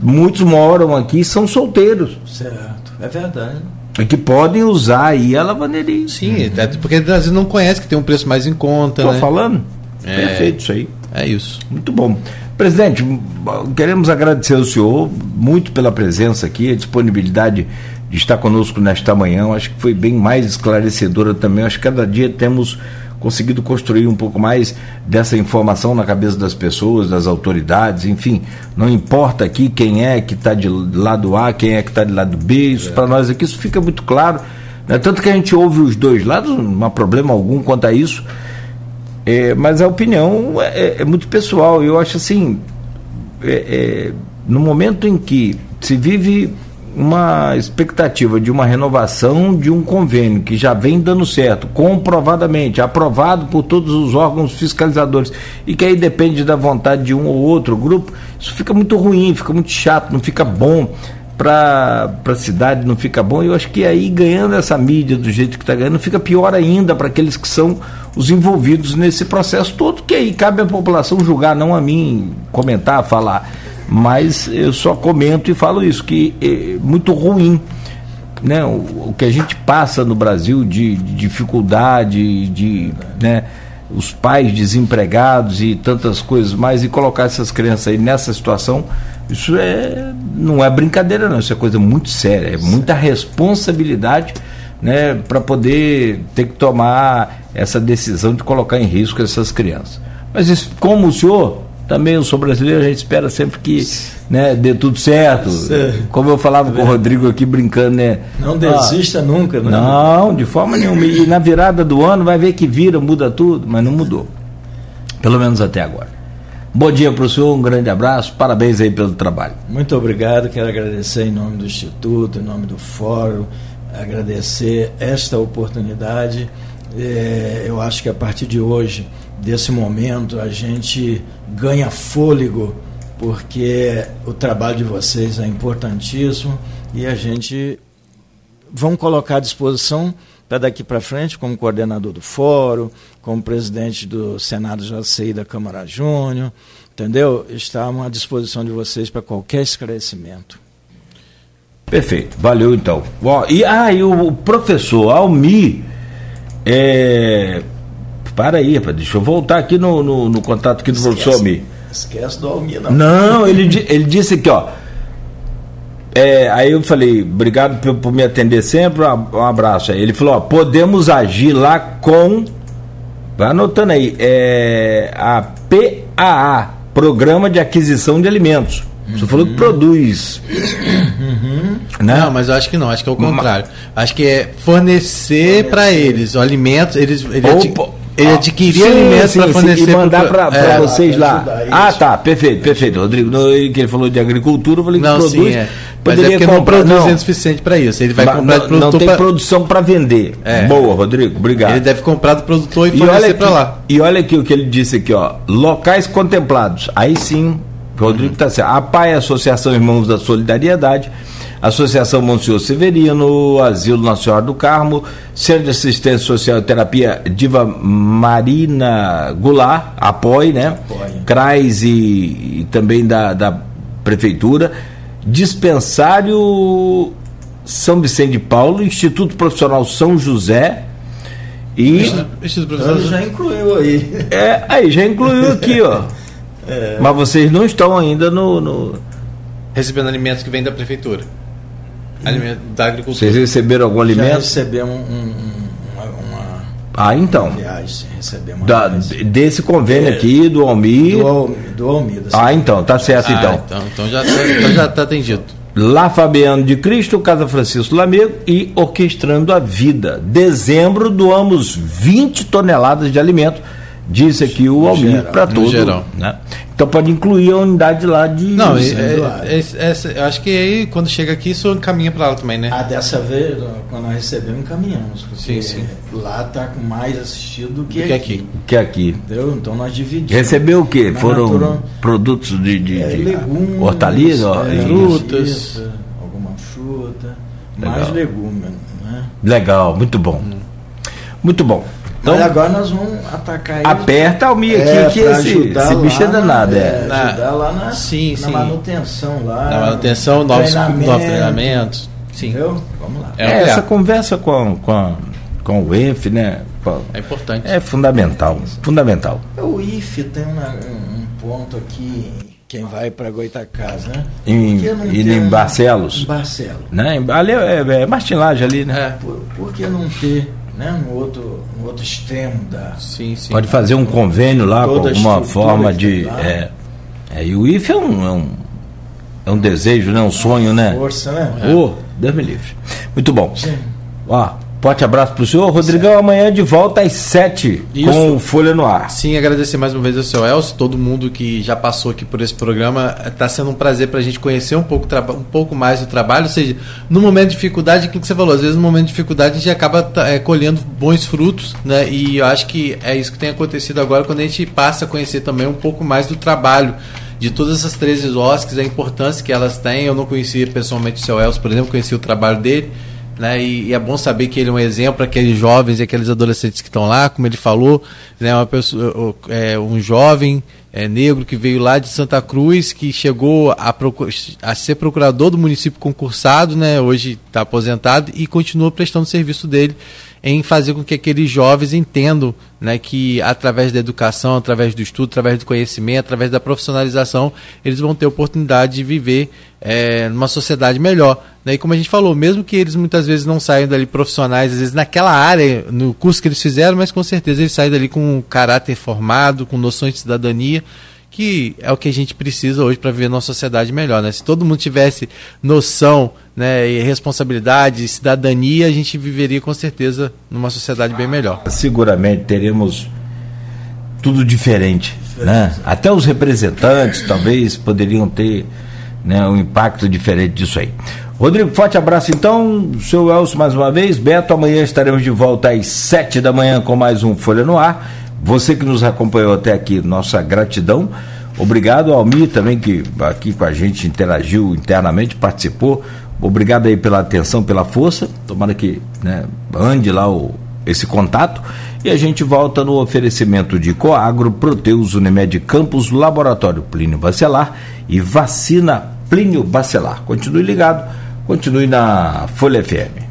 muitos moram aqui e são solteiros. Certo, é verdade. É que podem usar aí a lavanderia. Sim, uhum. porque às vezes não conhece que tem um preço mais em conta. Tô né? falando? É, Perfeito isso aí. É isso. Muito bom. Presidente, queremos agradecer ao senhor muito pela presença aqui, a disponibilidade de estar conosco nesta manhã. Acho que foi bem mais esclarecedora também. Acho que cada dia temos conseguido construir um pouco mais dessa informação na cabeça das pessoas, das autoridades, enfim, não importa aqui quem é que está de lado A, quem é que está de lado B, isso é. para nós aqui isso fica muito claro. Né? Tanto que a gente ouve os dois lados, não há problema algum quanto a isso. É, mas a opinião é, é, é, muito pessoal. Eu acho assim, é, é, no momento em que se vive uma expectativa de uma renovação de um convênio que já vem dando certo, comprovadamente, aprovado por todos os órgãos fiscalizadores, e que aí depende da vontade de um ou outro grupo, isso fica muito ruim, fica muito chato, não fica bom para a cidade não fica bom. Eu acho que aí, ganhando essa mídia do jeito que está ganhando, fica pior ainda para aqueles que são os envolvidos nesse processo todo, que aí cabe à população julgar, não a mim comentar, falar. Mas eu só comento e falo isso, que é muito ruim né, o, o, que a gente passa no Brasil de, de dificuldade, de né, os pais desempregados e tantas coisas mais, e colocar essas crianças aí nessa situação, isso é, não é brincadeira não, isso é coisa muito séria, é muita responsabilidade né, para poder ter que tomar essa decisão de colocar em risco essas crianças. Mas isso, como o senhor, também eu sou brasileiro, a gente espera sempre que né, dê tudo certo. Como eu falava com o Rodrigo aqui brincando, né? Não desista ah, nunca, né? Não, de forma nenhuma. E na virada do ano vai ver que vira, muda tudo, mas não mudou. Pelo menos até agora. Bom dia para o senhor, um grande abraço, parabéns aí pelo trabalho. Muito obrigado, quero agradecer em nome do Instituto, em nome do Fórum, agradecer esta oportunidade. É, eu acho que a partir de hoje, desse momento, a gente ganha fôlego, porque o trabalho de vocês é importantíssimo e a gente vamos colocar à disposição para daqui para frente, como coordenador do fórum, como presidente do Senado JCI da Câmara Júnior, entendeu? Estamos à disposição de vocês para qualquer esclarecimento. Perfeito, valeu então. e, ah, e o professor Almi, é, para aí, deixa eu voltar aqui no, no, no contato aqui do esquece, professor Almi. Esquece do Almi, não. Não, ele, ele disse aqui, ó. É, aí eu falei, obrigado por, por, me atender sempre, um abraço. Aí ele falou, ó, podemos agir lá com. Vai anotando aí, é, a PAA, Programa de Aquisição de Alimentos. Você falou que produz. Uhum. Né? Não, mas eu acho que não, acho que é o contrário. Acho que é fornecer, para eles o alimento, eles, ele, Opa. ele adquirir alimentos para fornecer e mandar para é, vocês lá. Ah, tá, perfeito, perfeito. Rodrigo, no, que ele falou de agricultura, eu falei que não, produz. Sim, é. Mas é porque comprar, não produz não. o suficiente para isso. Ele vai mas, comprar não, não tem pra... produção para vender. É. Boa, Rodrigo, obrigado. Ele deve comprar do produtor e, e fornecer para lá. E olha aqui o que ele disse aqui, ó. Locais contemplados. Aí sim Rodrigo está certo. A PAI, Associação Irmãos da Solidariedade, Associação Monsenhor Severino, Asilo Nacional do Carmo, Centro de Assistência Social e Terapia Diva Marina Goulart, apoie, né? Apoie. CRAS e, e também da, da Prefeitura, Dispensário São Vicente de Paulo, Instituto Profissional São José, e. Instituto Profissional já incluiu aí. É, aí já incluiu aqui, ó. É. Mas vocês não estão ainda no, no, Recebendo alimentos que vêm da prefeitura. Alimento da agricultura. Vocês receberam algum alimento? Já recebemos um, um, uma, uma, Ah, então. Aliás, recebemos da, desse convênio é, aqui, do Almi. Do, do Almi. Ah, então, tá certo, ah, então. então. Então já está então já tá atendido. Lá Fabiano de Cristo, Casa Francisco Lamego e Orquestrando a Vida. Dezembro doamos 20 toneladas de alimento disse aqui o Almir para todo. Geral. Né? Então pode incluir a unidade lá de. Não, é, é, é, acho que aí quando chega aqui isso encaminha para lá também, né? Ah, dessa vez, quando nós recebemos, encaminhamos. Sim, sim. Lá está com mais assistido do que, do que aqui. aqui. Que aqui. Entendeu? Então nós dividimos. Recebeu o quê? Foram natura, produtos de, de, é, de legumes, hortaliças, é, frutas. Isso, alguma fruta. Legal. Mais legumes, né? Legal, muito bom. Hum. Muito bom. Então, Mas agora nós vamos atacar ele. Aperta o Mi aqui, é, que esse, esse bicho é danado. É. Na, ajudar lá na, sim, na sim. manutenção lá. Na manutenção, novos treinamentos. Sim. Entendeu? Vamos lá. É, é, essa conversa com, com, com o EF, né? é importante. É fundamental. Fundamental. O IF tem uma, um ponto aqui quem vai para Goitacás, né? Em, e em Barcelos. Em Barcelos. Né? Ali é, é, é Martinlagem ali, né? É. Por, por que não ter né, no, outro, no outro extremo da. Sim, sim. Pode fazer um convênio lá com alguma forma de. É, é, e o IFE é um, é um, é um desejo, né? um sonho, né? Força, né? Oh, Deus me livre. Muito bom. Sim. Ó, Forte abraço para o senhor. Rodrigão, certo. amanhã de volta às 7 com Folha no Ar. Sim, agradecer mais uma vez ao seu Elcio, todo mundo que já passou aqui por esse programa. Está sendo um prazer para a gente conhecer um pouco, um pouco mais do trabalho. Ou seja, no momento de dificuldade, aquilo que você falou, às vezes no momento de dificuldade a gente acaba é, colhendo bons frutos, né? E eu acho que é isso que tem acontecido agora quando a gente passa a conhecer também um pouco mais do trabalho de todas essas 13 OSCs, a importância que elas têm. Eu não conhecia pessoalmente o seu Elcio, por exemplo, conheci o trabalho dele né? E, e, é bom saber que ele é um exemplo para aqueles jovens e aqueles adolescentes que estão lá, como ele falou, né? Uma pessoa, é, um jovem é, negro que veio lá de Santa Cruz, que chegou a, a ser procurador do município concursado, né? Hoje está aposentado e continua prestando serviço dele em fazer com que aqueles jovens entendam né, que através da educação, através do estudo, através do conhecimento, através da profissionalização, eles vão ter oportunidade de viver é, numa sociedade melhor. Né? E como a gente falou, mesmo que eles muitas vezes não saiam dali profissionais, às vezes naquela área, no curso que eles fizeram, mas com certeza eles saem dali com um caráter formado, com noções de cidadania que é o que a gente precisa hoje para viver numa sociedade melhor. Né? Se todo mundo tivesse noção né, e responsabilidade, cidadania, a gente viveria com certeza numa sociedade bem melhor. Seguramente teremos tudo diferente. Né? Até os representantes talvez poderiam ter né, um impacto diferente disso aí. Rodrigo, forte abraço então, seu Elcio mais uma vez. Beto, amanhã estaremos de volta às sete da manhã com mais um Folha no Ar. Você que nos acompanhou até aqui, nossa gratidão. Obrigado ao também, que aqui com a gente interagiu internamente, participou. Obrigado aí pela atenção, pela força. Tomara que né, ande lá o, esse contato. E a gente volta no oferecimento de Coagro, Proteus, Unimed Campos, Laboratório Plínio Bacelar e Vacina Plínio Bacelar. Continue ligado, continue na Folha FM.